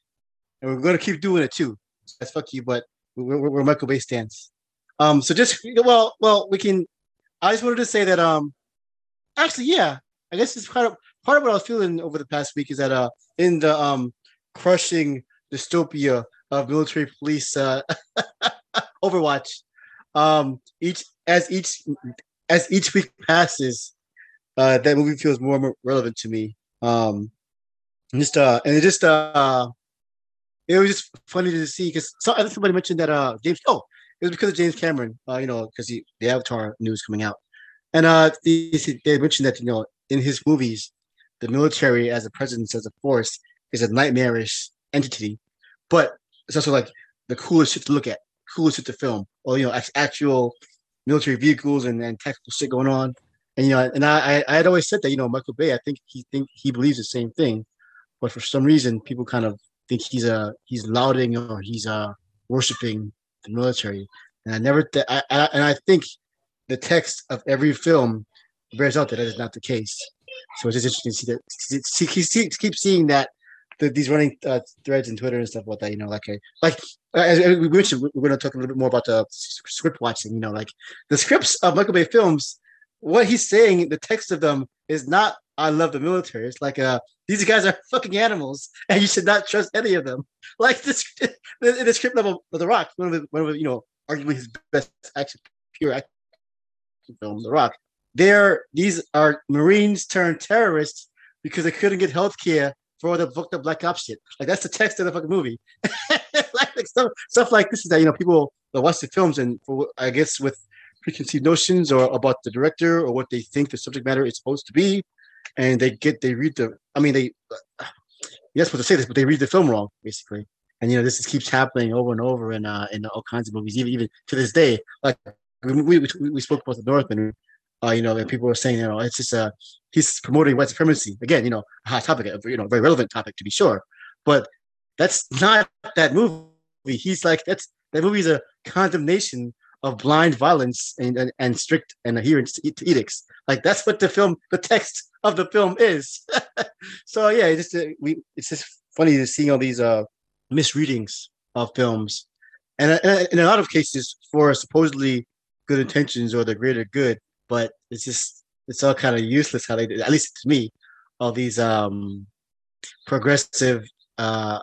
and we're gonna keep doing it too. That's fuck you, but we're, we're, we're Michael Bay stands. Um, so just well, well, we can. I just wanted to say that um, actually, yeah, I guess it's part of part of what I was feeling over the past week is that uh, in the um, crushing dystopia of military police uh, Overwatch, um, each as each as each week passes, uh, that movie feels more and more relevant to me. Um, just uh, and it just uh, it was just funny to see because somebody mentioned that uh, James. Oh, it was because of James Cameron. Uh, you know, because he the Avatar news coming out, and uh, they, mentioned that you know in his movies, the military as a presence as a force is a nightmarish entity, but it's also like the coolest shit to look at, coolest shit to film, or you know, actual military vehicles and, and tactical shit going on. And you know, and I I had always said that you know Michael Bay, I think he think he believes the same thing, but for some reason people kind of think he's a uh, he's lauding or he's uh worshiping the military. And I never th- I, I, and I think the text of every film bears out that that is not the case. So it's just interesting to see that see, keep, see, keep seeing that the, these running uh, threads and Twitter and stuff like that. You know, like a, like as we mentioned, we're going to talk a little bit more about the script watching. You know, like the scripts of Michael Bay films. What he's saying, the text of them is not "I love the military." It's like, uh, these guys are fucking animals, and you should not trust any of them. Like this, in the script level of The Rock, one of the, one of the, you know, arguably his best action, pure action film, The Rock. They're these are Marines turned terrorists because they couldn't get health care for all the fucked up black ops shit. Like that's the text of the fucking movie. like, like stuff, stuff like this is that you know people that watch the films and for I guess with preconceived notions or about the director or what they think the subject matter is supposed to be, and they get they read the I mean they you're supposed to say this, but they read the film wrong basically. And you know this just keeps happening over and over in uh, in all kinds of movies, even even to this day. Like we we, we spoke about the Northman, uh, you know, and people are saying, you know, it's just uh, he's promoting white supremacy again. You know, a hot topic, you know, very relevant topic to be sure, but that's not that movie. He's like that's that movie is a condemnation of blind violence and, and, and strict and adherence to, to, edicts. Like that's what the film, the text of the film is. so yeah, it's just uh, we, it's just funny to see all these uh misreadings of films, and, and in a lot of cases for supposedly good intentions or the greater good, but it's just it's all kind of useless how they did. At least to me, all these um progressive uh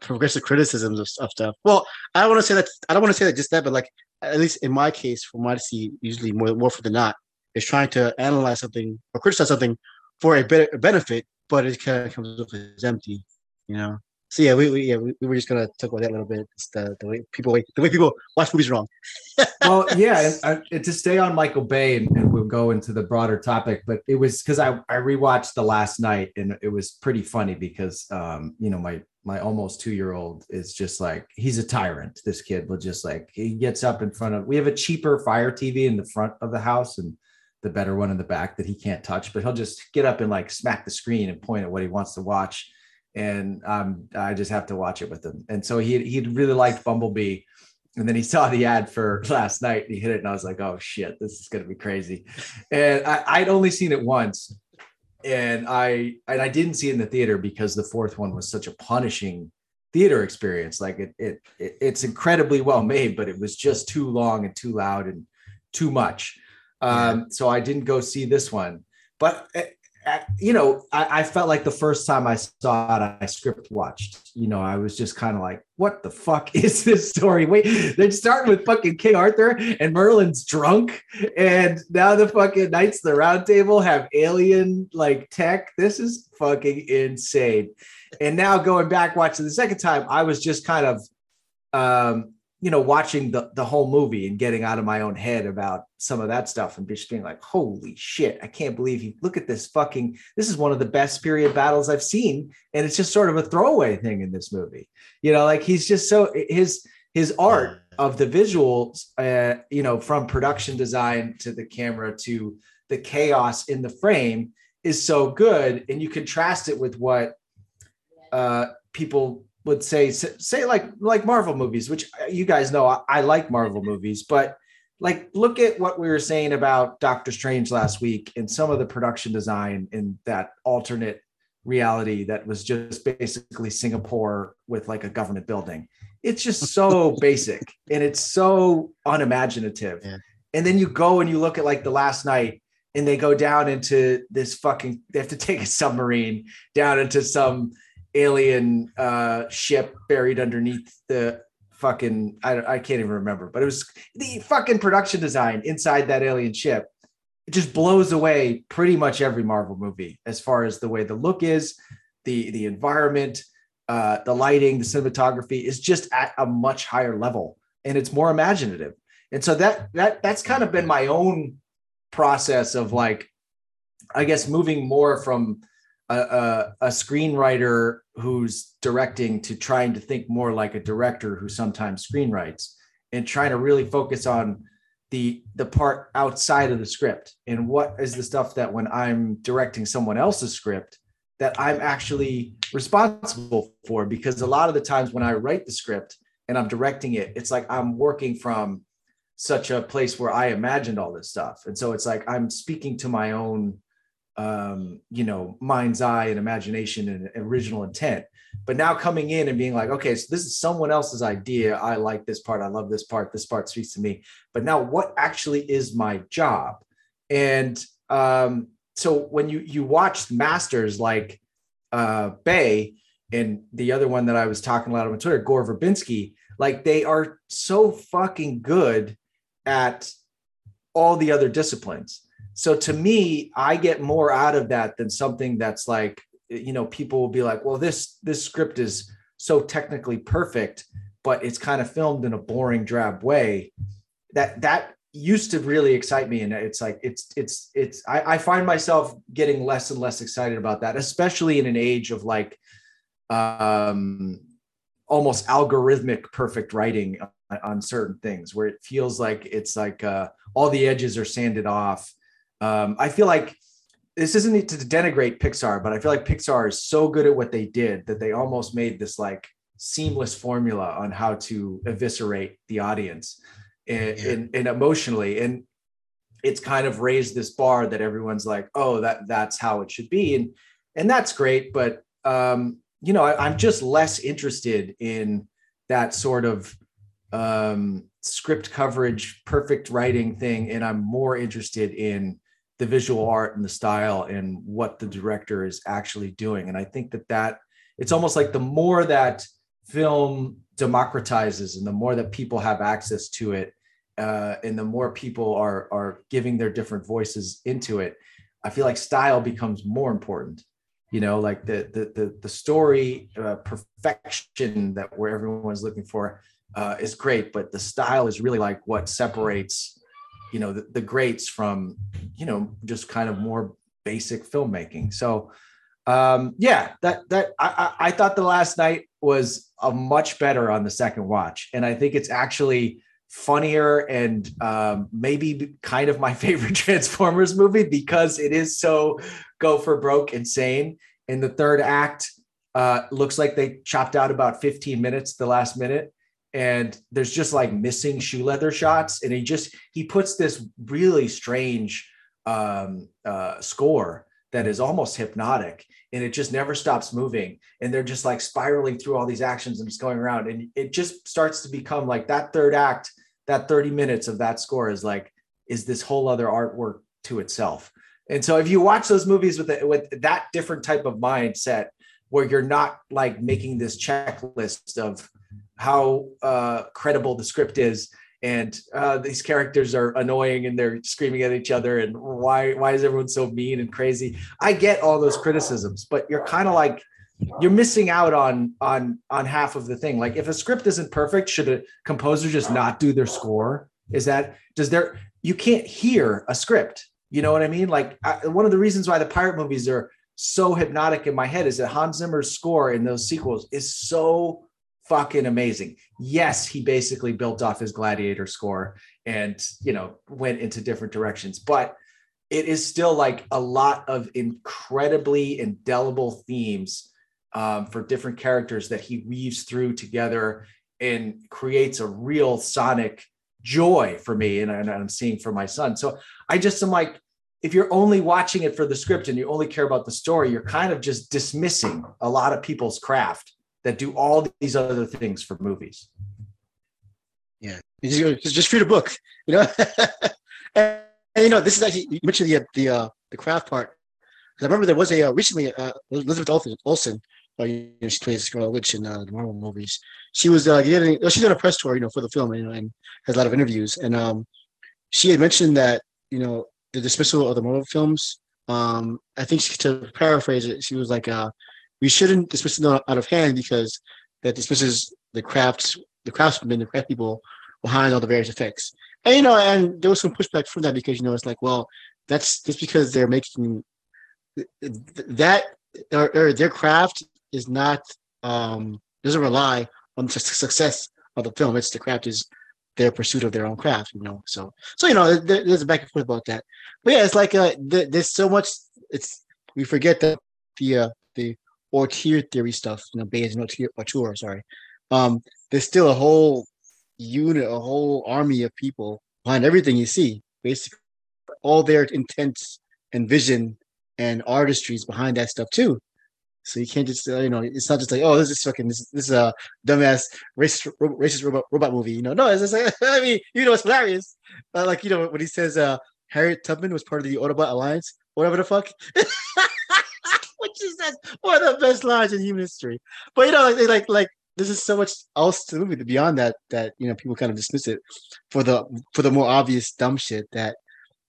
progressive criticisms of, of stuff. Well, I don't want to say that. I don't want to say that just that, but like at least in my case, from what I see, usually more more for the not, is trying to analyze something or criticize something for a better benefit, but it kind of comes off as empty, you know so yeah, we, we yeah we, we, were just gonna talk about that a little bit. Just the, the way people the way people watch movies wrong. well, yeah, and, to stay on Michael Bay, and, and, we'll go into the broader topic. But it was because I I rewatched the Last Knight, and it was pretty funny because um you know my my almost two year old is just like he's a tyrant. This kid will just like he gets up in front of. We have a cheaper Fire TV in the front of the house, and the better one in the back that he can't touch. But he'll just get up and like smack the screen and point at what he wants to watch and um, I just have to watch it with him. And so he he really liked Bumblebee, and then he saw the ad for last night. And he hit it, and I was like, "Oh shit, this is gonna be crazy." And I, I'd only seen it once, and I and I didn't see it in the theater because the fourth one was such a punishing theater experience. Like it, it, it it's incredibly well made, but it was just too long and too loud and too much. Um, so I didn't go see this one. But eh, you know, I, I, felt like the first time I saw it, I script watched. You know, I was just kind of like, "What the fuck is this story?" Wait, they're starting with fucking King Arthur and Merlin's drunk, and now the fucking Knights of the Round Table have alien like tech. This is fucking insane. And now going back watching the second time, I was just kind of um, you know, watching the, the whole movie and getting out of my own head about some of that stuff and just being like, holy shit, I can't believe you look at this fucking, this is one of the best period battles I've seen. And it's just sort of a throwaway thing in this movie. You know, like he's just so his his art of the visuals, uh, you know, from production design to the camera to the chaos in the frame is so good, and you contrast it with what uh, people would say, say like like Marvel movies, which uh, you guys know I, I like Marvel movies, but like look at what we were saying about Doctor Strange last week and some of the production design in that alternate reality that was just basically Singapore with like a government building. It's just so basic and it's so unimaginative. Yeah. And then you go and you look at like the Last Knight and they go down into this fucking they have to take a submarine down into some alien uh ship buried underneath the fucking I, I can't even remember but it was the fucking production design inside that alien ship it just blows away pretty much every Marvel movie as far as the way the look is, the the environment, uh, the lighting, the cinematography is just at a much higher level, and it's more imaginative. And so that that that's kind of been my own process of like, I guess moving more from a, a, a screenwriter who's directing to trying to think more like a director who sometimes screenwrites, and trying to really focus on the the part outside of the script. And what is the stuff that when i'm directing someone else's script that i'm actually responsible for? Because a lot of the times when i write the script and i'm directing it it's like i'm working from such a place where i imagined all this stuff. And so it's like i'm speaking to my own um you know mind's eye and imagination and original intent but now coming in and being like, okay, so this is someone else's idea. I like this part. I love this part. This part speaks to me. But now, what actually is my job? And um, so when you you watch masters like uh, Bay and the other one that I was talking about on Twitter, Gore Verbinski, like they are so fucking good at all the other disciplines. So to me, I get more out of that than something that's like you know people will be like well this this script is so technically perfect but it's kind of filmed in a boring drab way. That that used to really excite me and it's like it's it's it's I, I, find myself getting less and less excited about that especially in an age of like um almost algorithmic perfect writing on, certain things where it feels like it's like uh all the edges are sanded off um i feel like this isn't to denigrate Pixar, but I feel like Pixar is so good at what they did that they almost made this like seamless formula on how to eviscerate the audience and, yeah. and, and, emotionally. And it's kind of raised this bar that everyone's like, oh, that that's how it should be. And and that's great. But um, you know, I, I'm just less interested in that sort of um, script coverage, perfect writing thing. And I'm more interested in the visual art and the style and what the director is actually doing. And I think that that it's almost like the more that film democratizes and the more that people have access to it, uh, and the more people are are giving their different voices into it, I feel like style becomes more important. You know, like the the the, the story uh, perfection that where everyone's looking for uh, is great, but the style is really like what separates you know the, the greats from you know just kind of more basic filmmaking. So um yeah that that I, I thought the Last Knight was a much better on the second watch. And i think it's actually funnier and um, maybe kind of my favorite transformers movie because it is so go for broke insane. In the third act uh, looks like they chopped out about 15 minutes the last minute and there's just like missing shoe leather shots and he just he puts this really strange um uh score that is almost hypnotic and it just never stops moving and they're just like spiraling through all these actions and just going around and it just starts to become like that third act that 30 minutes of that score is like is this whole other artwork to itself. And so if you watch those movies with the, with that different type of mindset where you're not like making this checklist of how uh, credible the script is. And uh, these characters are annoying and they're screaming at each other and why why is everyone so mean and crazy? I get all those criticisms but you're kind of like you're missing out on on on half of the thing. Like if a script isn't perfect should a composer just not do their score? Is that does there you can't hear a script you know what i mean? Like I, one of the reasons why the pirate movies are so hypnotic in my head is that hans zimmer's score in those sequels is so fucking amazing. Yes, he basically built off his Gladiator score and you know went into different directions, but it is still like a lot of incredibly indelible themes um, for different characters that he weaves through together and creates a real sonic joy for me and, and I'm seeing for my son. So I just am like, if you're only watching it for the script and you only care about the story, you're kind of just dismissing a lot of people's craft that do all these other things for movies. Yeah, just, just read a book, you know. and, and, you know, this is actually you mentioned the the uh, the craft part because I remember there was a uh, recently uh, Elizabeth Olsen. Uh, you know, she plays Scarlet Witch in uh, the Marvel movies. She was uh, getting, she's done a press tour, you know, for the film, you know, and has a lot of interviews. And um, she had mentioned that, you know, the dismissal of the Marvel films. Um, I think she, to paraphrase it, she was like, uh, "We shouldn't dismiss it out of hand because that dismisses the crafts, the craftsmen, the craft people behind all the various effects." And you know, and there was some pushback from that because you know it's like, well, that's just because they're making that or, or their craft is not um, doesn't rely on the success of the film. It's the craft is their pursuit of their own craft, you know. So, so you know, there, there's a back and forth about that. But yeah, it's like uh, th- there's so much. It's we forget that the uh, the auteur theory stuff, you know, Bay's and auteur, auteur, sorry. Um, there's still a whole unit, a whole army of people behind everything you see. Basically, all their intents and vision and artistry is behind that stuff too. So you can't just uh, you know it's not just like oh this is fucking this, this is a dumbass racist racist robot, robot movie you know no it's just like I mean you know it's hilarious uh, like you know when he says uh Harriet Tubman was part of the Autobot Alliance whatever the fuck is that's one of the best lines in human history but you know like like like this is so much else to the movie beyond that that you know people kind of dismiss it for the for the more obvious dumb shit that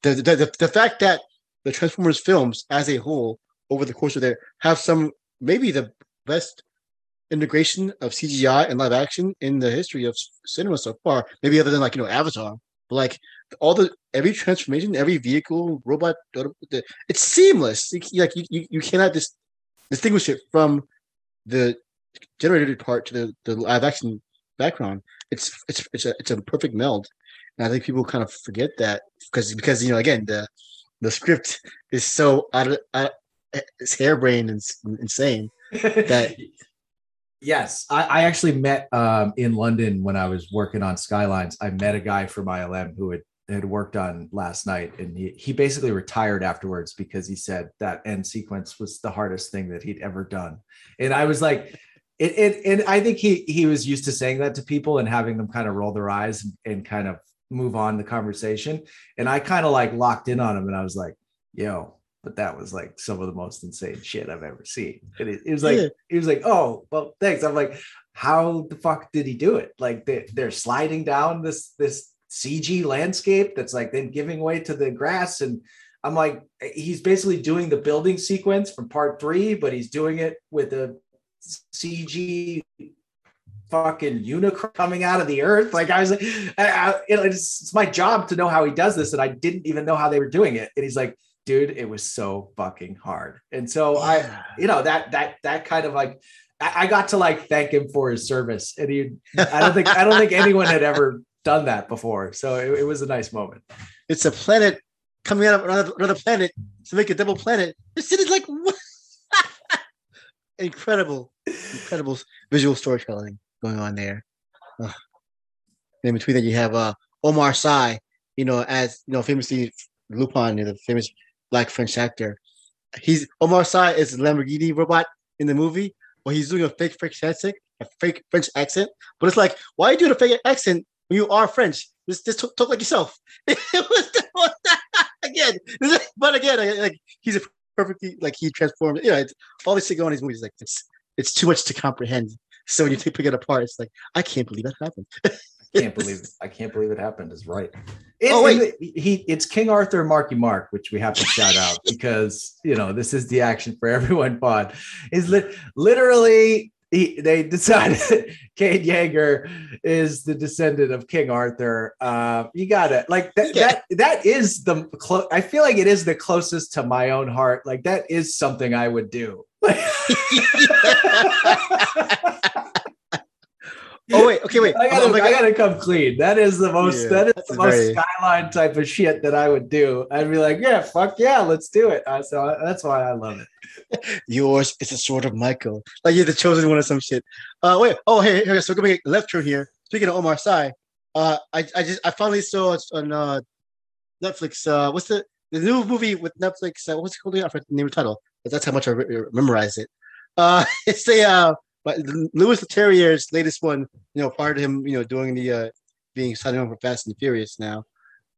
the the, the, the fact that the Transformers films as a whole over the course of their have some maybe the best integration of CGI and live action in the history of cinema so far. Maybe other than like you know Avatar, but like all the every transformation, every vehicle, robot, it's seamless. Like you, you, you cannot dis- distinguish it from the generated part to the, the live action background. It's it's it's a it's a perfect meld, and I think people kind of forget that because because you know again the the script is so out of, out, it's harebrained and insane that yes I, I, actually met um, in london when i was working on skylines i met a guy from ilm who had had worked on Last Knight and he, he basically retired afterwards because he said that end sequence was the hardest thing that he'd ever done and i was like it, it and i think he he was used to saying that to people and having them kind of roll their eyes and, and kind of move on the conversation and i kind of like locked in on him and i was like yo but that was like some of the most insane shit I've ever seen. And it, it was like, yeah. he was like, oh, well, thanks. I'm like, how the fuck did he do it? Like they, they're sliding down this, this CG landscape that's like then giving way to the grass. And I'm like, he's basically doing the building sequence from part three, but he's doing it with a CG fucking unicorn coming out of the earth. Like I was like, I, I, it's, it's my job to know how he does this. And I didn't even know how they were doing it. And he's like, dude, it was so fucking hard. And so. I, you know, that that that kind of like I, got to like thank him for his service. And he I don't think I don't think anyone had ever done that before. So it, it was a nice moment. It's a planet coming out of another, another planet to make a double planet. This is like incredible, incredible visual storytelling going on there. In between that, you have uh, Omar Sy, you know, as you know, famously Lupin, the famous black French actor. He's Omar Sy is Lamborghini robot in the movie, where he's doing a fake French accent, a fake French accent. But it's like, why are you doing a fake accent when you are French? Just, just talk, talk like yourself. again, but again, like he's a perfectly like he transformed. You know, it's, all this shit going on in these movies. Like it's it's too much to comprehend. So when you pick it apart, it's like I can't believe that happened. I can't believe I can't believe it happened. Is right. It, oh wait, he it's King Arthur Marky Mark, which we have to shout out because you know this is the action for everyone pod. Is li- literally he, they decided Cade Yeager is the descendant of King Arthur. Uh, you got it. Like that, yeah. that, that is the, clo- I feel like it is the closest to my own heart. Like that is something I would do. Oh wait, okay, wait. I gotta, like- I gotta come clean. That is the most. Yeah, that is the most very- skyline type of shit that I would do. I'd be like, yeah, fuck yeah, let's do it. Uh, so that's why I love it. Yours is a sword of Michael. Like you're the chosen one or some shit. Uh, wait. Oh, hey, here. So we're gonna make a left turn here. Speaking of Omar Sy, uh, I, I just I finally saw it on uh, Netflix. Uh, what's the the new movie with Netflix? Uh, what's it called? I forgot the name of the title. But that's how much I re- memorize it. Uh, it's the uh, but Louis Leterrier's latest one. You know, part of him, you know, doing the uh, being signing on for Fast and Furious now,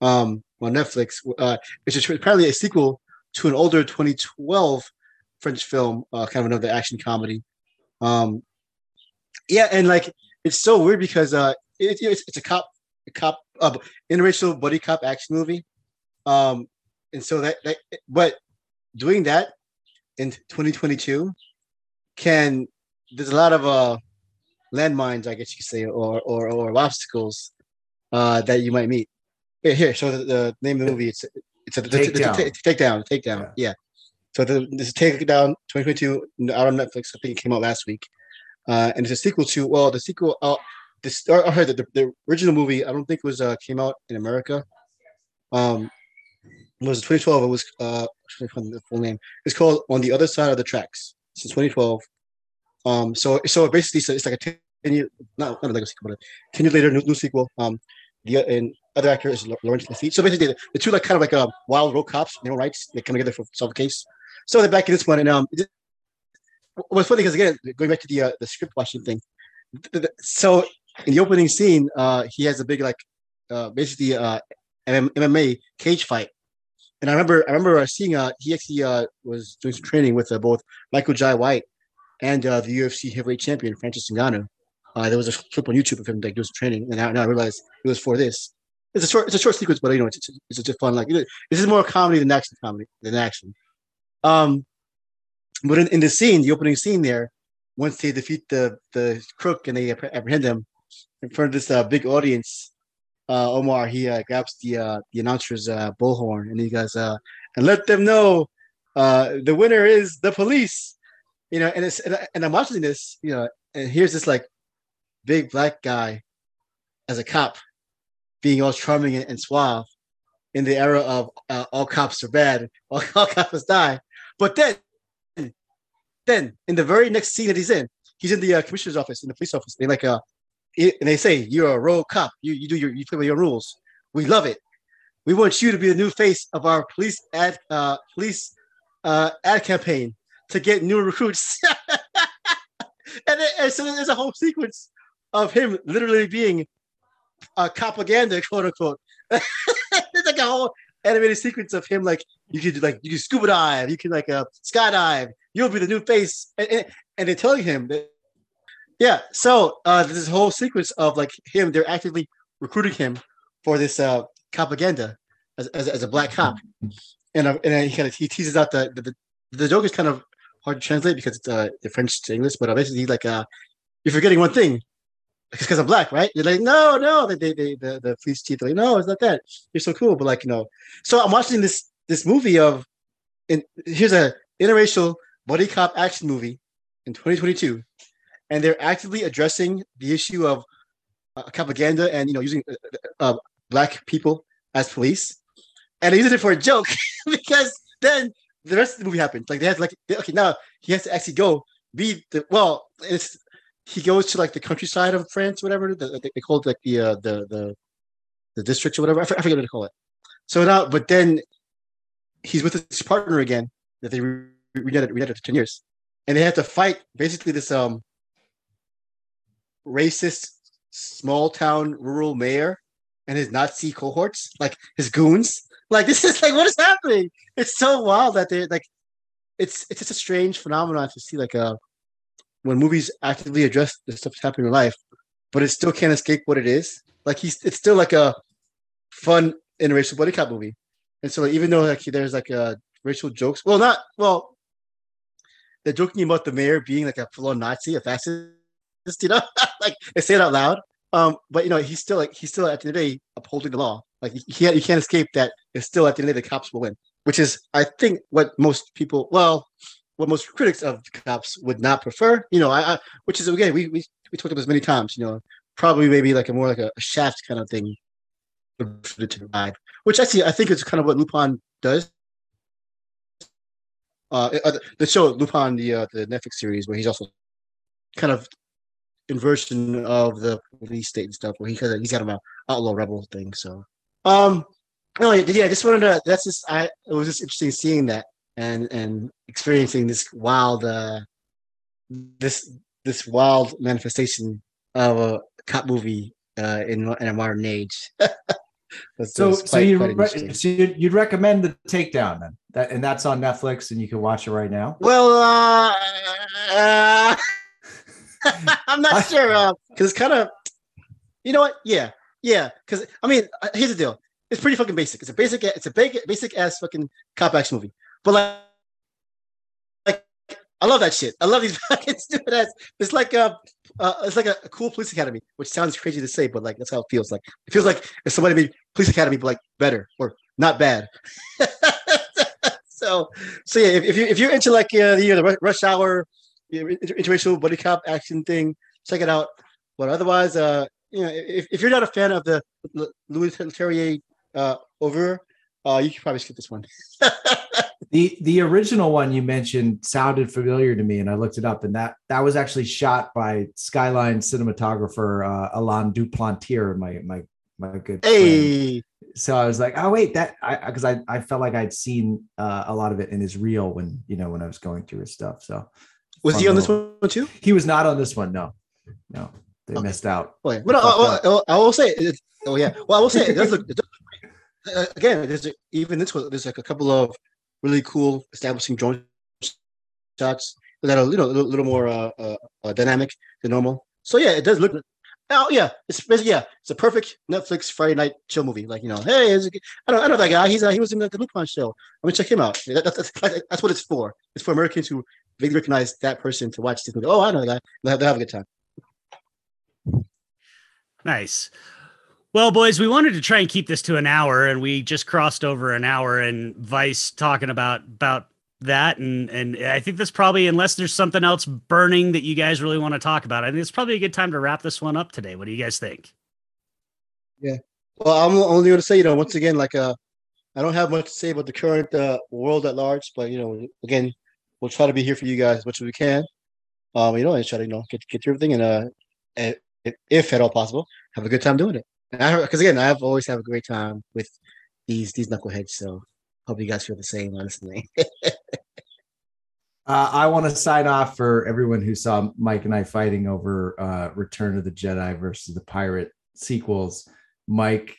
um, on Netflix. Uh, it's just apparently a sequel to an older 2012 French film, uh, kind of another action comedy. Um, yeah, and like it's so weird because uh, it, it's, it's a cop, a cop, uh, interracial buddy cop action movie. Um, and so that, that, but doing that in 2022 can there's a lot of uh landmines, I guess you could say, or or or obstacles uh that you might meet. Here, here. So the, the name of the movie it's it's a, Takedown. take take down, take down. Yeah. Yeah. So the, this is Take Down 2022 out on Netflix. I think it came out last week. Uh, and it's a sequel to well, the sequel. Uh, this or, or the, the original movie. I don't think it was uh, came out in America. Um, it was 2012. It was uh, the full name. It's called On the Other Side of the Tracks. Since 2012. Um, so so basically, so it's like a 10 year, not not a sequel, but a 10 years later, new, new sequel. Um, the and other actor is Laurent Lafitte. So basically, the, the two like kind of like a wild road cops, you know, rights. They come together for solve a case. So they're back in this one, and um, it- what's funny because again, going back to the uh, the script watching thing. th- th- So in the opening scene, uh, he has a big like, uh, basically uh, MMA cage fight, and I remember I remember uh, seeing uh he actually uh was doing some training with uh, both Michael Jai White and uh, the UFC heavyweight champion Francis Ngannou. Uh, there was a clip on YouTube of him like doing training, and now, now I realized it was for this. It's a short, it's a short sequence, but you know, it's it's, it's just fun. Like this is more comedy than action comedy than action. Um, but in, in the scene, the opening scene there, once they defeat the the crook and they apprehend him in front of this uh, big audience, uh, Omar he uh, grabs the uh, the announcer's uh, bullhorn and he goes, uh, and let them know uh, the winner is the police. You know, and it's and, I- and I'm watching this, you know, and here's this like big black guy as a cop being all charming and, and suave in the era of uh, all cops are bad, all, all cops die. But then, then in the very next scene that he's in, he's in the uh, commissioner's office in the police office. They like uh, it, and they say you're a rogue cop. You you do your you play by your rules. We love it. We want you to be the new face of our police ad uh, police uh, ad campaign to get new recruits. and, then, and so there's a whole sequence of him literally being a propaganda, quote unquote. There's like a whole animated sequence of him like you could like you can scuba dive, you can like uh, skydive, you'll be the new face, and, and, and they're telling him that. Yeah, so uh, there's this whole sequence of like him. They're actively recruiting him for this uh, propaganda as, as, as a black cop, and uh, and he kind of he teases out the the the joke is kind of hard to translate because it's uh, French to English, but uh, basically like uh, you're forgetting one thing. It's because I'm black, right? You're like, no, no. They, they, they the, the police chief, like, no, it's not that. You're so cool, but like, you know. So I'm watching this this movie of, here's a interracial buddy cop action movie in 2022, and they're actively addressing the issue of uh, propaganda and you know using uh, uh, black people as police, and they used it for a joke because then the rest of the movie happens. Like they have like okay now he has to actually go be the well it's he goes to like the countryside of France, whatever the, they, they call it like the uh, the the the districts or whatever. I, for- I forget what they call it. So now, but then he's with his partner again that they re- reunited reunited for ten years, and they have to fight basically this um racist small town rural mayor and his Nazi cohorts, like his goons. Like this is like what is happening? It's so wild that they're like it's it's just a strange phenomenon to see like uh when movies actively address the stuff that's happening in life, but it still can't escape what it is. Like he's it's still like a fun interracial buddy cop movie. And so like, even though like there's like uh racial jokes, well not well they're joking about the mayor being like a full-on Nazi, a fascist, you know, like they say it out loud. Um, but you know, he's still like he's still at the end of the day upholding the law. Like you can't you can't escape that. It's still at the end of the day the cops will win, which is I think what most people, well, what most critics of the cops would not prefer. You know, I, I which is again we we we talked about this many times. You know, probably maybe like a more like a, a shaft kind of thing to vibe. Which actually I think is kind of what Lupin does. Uh, uh, the show Lupin, the uh, the Netflix series, where he's also kind of inversion of the police state and stuff, where he kind of he's got an outlaw rebel thing. So, um, no, yeah, I just wanted to. That's just I. It was just interesting seeing that and and experiencing this wild, uh, this this wild manifestation of a cop movie uh, in in a modern age. so, quite, so you re- so you'd, you'd, recommend the takedown then, that, and that's on Netflix, and you can watch it right now. Well, uh, I'm not sure because it's kind of, you know what? Yeah, yeah. Because I mean, uh, here's the deal: it's pretty fucking basic. It's a basic, it's a big, basic ass fucking cop action movie. But like, like I love that shit. I love these fucking stupid ass. It's like a, uh, it's like a, a, cool police academy, which sounds crazy to say, but like that's how it feels. Like it feels like if somebody made police academy, but like better or not bad. so, so yeah, if, if you if you're into like uh, the, the rush hour, you know, interracial buddy cop action thing, check it out. But otherwise, uh, you know, if, if you're not a fan of the Louis Leterrier uh, over, uh, you can probably skip this one. the the original one you mentioned sounded familiar to me, and I looked it up, and that that was actually shot by Skyline cinematographer uh, Alain Duplantier, my my my good hey. Friend. So I was like, oh wait, that I because I, I felt like I'd seen uh, a lot of it in his reel when you know when I was going through his stuff. So was he on little, this one too? He was not on this one. No, no, they okay. missed out. Well, well, I, I, I, will say, oh yeah, well I will say it does look, it does uh, again, there's a, even this one. There's like a couple of really cool establishing drone shots that are you know a little, little more uh, uh, uh, dynamic than normal. So yeah, it does look. Oh yeah, it's basically yeah, it's a perfect Netflix Friday night chill movie. Like you know, hey, I know I know that guy. He's uh, he was in the, the Lupin show. I'm gonna check him out. That, that's, that's what it's for. It's for Americans who vaguely recognize that person to watch this movie. Oh, I know that. They'll have, they'll have a good time. Nice. Well, boys, we wanted to try and keep this to an hour, and we just crossed over an hour. And Vice talking about about that, and and I think that's probably unless there's something else burning that you guys really want to talk about. I think it's probably a good time to wrap this one up today. What do you guys think? Yeah. Well, I'm only going to say, you know, once again, like uh, I don't have much to say about the current uh, world at large, but you know, again, we'll try to be here for you guys as much as we can. Um, you know, and try to you know get get through everything, and uh, if at all possible, have a good time doing it because again, I've always have a great time with these these knuckleheads. So hope you guys feel the same, honestly. uh, I want to sign off for everyone who saw Mike and I fighting over uh, Return of the Jedi versus the Pirate sequels. Mike,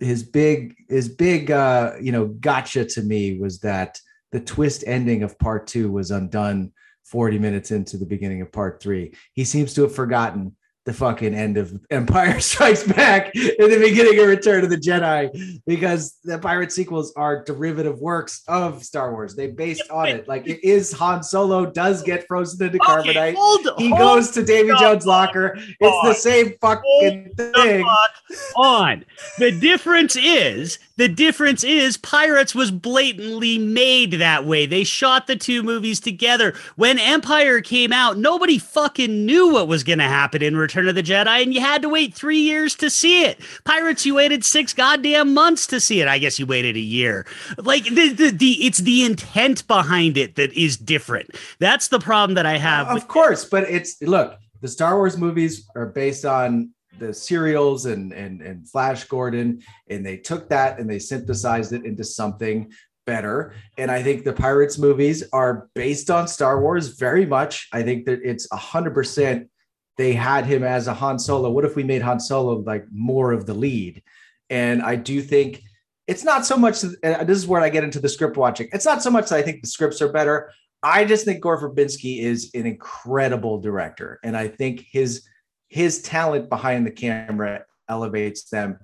his big his big uh, you know gotcha to me was that the twist ending of part two was undone 40 minutes into the beginning of part three. He seems to have forgotten the fucking end of Empire Strikes Back in the beginning of Return of the Jedi because the pirate sequels are derivative works of Star Wars. They based on it. Like it is Han Solo does get frozen into okay, carbonite. Hold, he hold goes to Davy Jones' locker. It's on. the same fucking hold thing. Fuck on. The difference is the difference is Pirates was blatantly made that way. They shot the two movies together. When Empire came out, nobody fucking knew what was going to happen in Return of the Jedi, and you had to wait three years to see it. Pirates, you waited six goddamn months to see it. I guess you waited a year. Like the the, the it's the intent behind it that is different. That's the problem that I have. Of course, but it's look. The Star Wars movies are based on the serials and and and Flash Gordon, and they took that and they synthesized it into something better. And I think the Pirates movies are based on Star Wars very much. I think that it's a hundred percent. They had him as a Han Solo. What if we made Han Solo like more of the lead? And I do think it's not so much. this is where I get into the script watching. It's not so much that I think the scripts are better. I just think Gore Verbinski is an incredible director, and I think his his talent behind the camera elevates them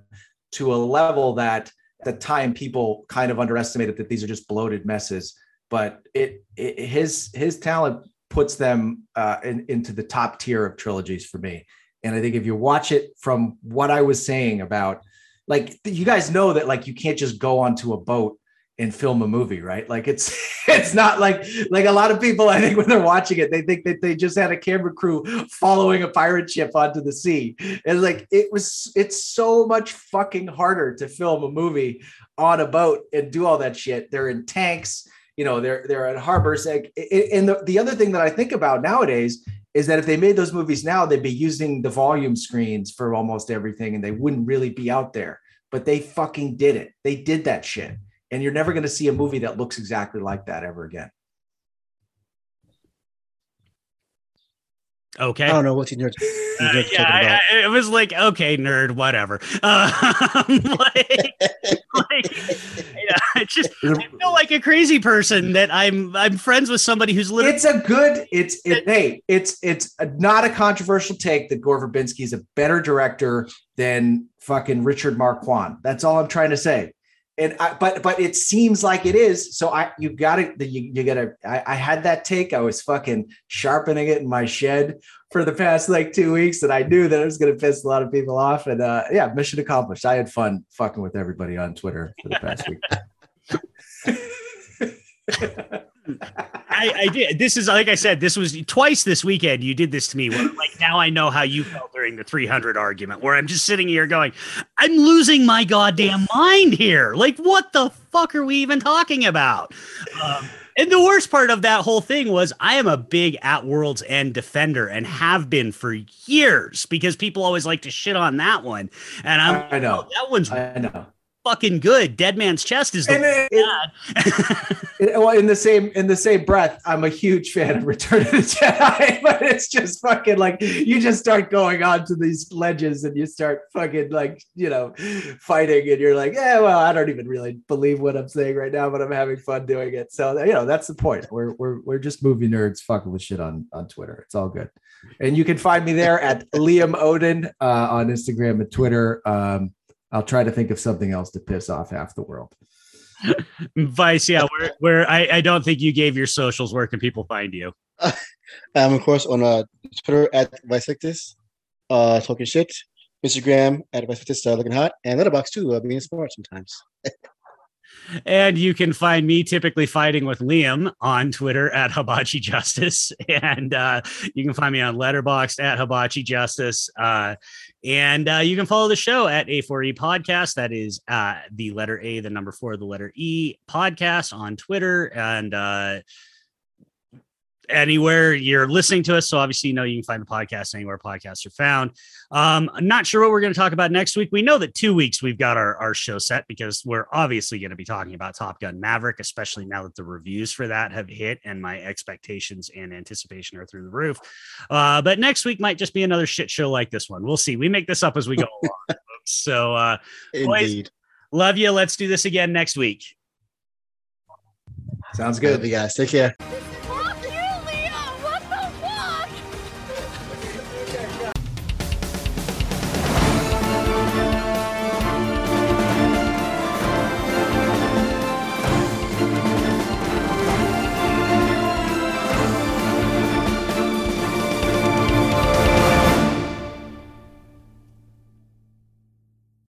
to a level that at the time people kind of underestimated that these are just bloated messes but it, it his his talent puts them uh, in, into the top tier of trilogies for me. And i think if you watch it from what i was saying about like you guys know that like you can't just go onto a boat and film a movie, right? Like it's it's not like like a lot of people I think when they're watching it, they think that they just had a camera crew following a pirate ship onto the sea. And like it was it's so much fucking harder to film a movie on a boat and do all that shit. They're in tanks, you know, they're they're at harbors. Like, and the, the other thing that I think about nowadays is that if they made those movies now, they'd be using the volume screens for almost everything and they wouldn't really be out there. But they fucking did it. They did that shit and you're never going to see a movie that looks exactly like that ever again. Okay. I don't know what's in your. Uh, yeah, I, I, it was like okay, nerd, whatever. Uh, like, like, yeah, it's just I feel like a crazy person that I'm. I'm friends with somebody who's literally. It's a good. It's it, hey, it's it's a, not a controversial take that Gore Verbinski is a better director than fucking Richard Marquand. That's all I'm trying to say and I, but but it seems like it is. So I you got to you, you got to. I, I, had that take. I was fucking sharpening it in my shed for the past like two weeks, and I knew that it was going to piss a lot of people off. And uh, yeah, mission accomplished. I had fun fucking with everybody on Twitter for the past week. I, I, did. This is like I said. This was twice this weekend. You did this to me. Where, like now, I know how you felt during the 300 argument, where I'm just sitting here going, "I'm losing my goddamn mind here. Like, what the fuck are we even talking about?" Um, and the worst part of that whole thing was I am a big at World's End defender and have been for years because people always like to shit on that one. And I'm I know oh, that one's I know fucking good. Dead Man's Chest is the it, well in the same in the same breath. I'm a huge fan of Return of the Jedi, but it's just fucking like you just start going on to these ledges and you start fucking like you know fighting and you're like, yeah, well, I don't even really believe what I'm saying right now, but I'm having fun doing it. So you know that's the point. We're we're we're just movie nerds fucking with shit on on Twitter. It's all good. And you can find me there at Liam Odin uh, on Instagram and Twitter. Um, I'll try to think of something else to piss off half the world. Vice, yeah, where, where I, I don't think you gave your socials. Where can people find you? Uh, I'm of course on uh, Twitter at Vicectus, uh, talking shit. Instagram at Vicectus, uh, looking hot, and Letterboxd too, uh, being smart sometimes. And you can find me typically fighting with Liam on Twitter at Hibachi Justice. And uh, you can find me on Letterboxd at Hibachi Justice. Uh, and uh, you can follow the show at A4E Podcast. That is uh, the letter A, the number four, the letter E podcast on Twitter. And uh, anywhere you're listening to us. So obviously, you know you can find the podcast anywhere podcasts are found. Um, I'm not sure what we're going to talk about next week. We know that two weeks we've got our, our show set because we're obviously going to be talking about Top Gun Maverick, especially now that the reviews for that have hit and my expectations and anticipation are through the roof. Uh, but next week might just be another shit show like this one. We'll see. We make this up as we go along. So, uh, boys, love you. Let's do this again next week. Sounds good. Love you guys. Take care.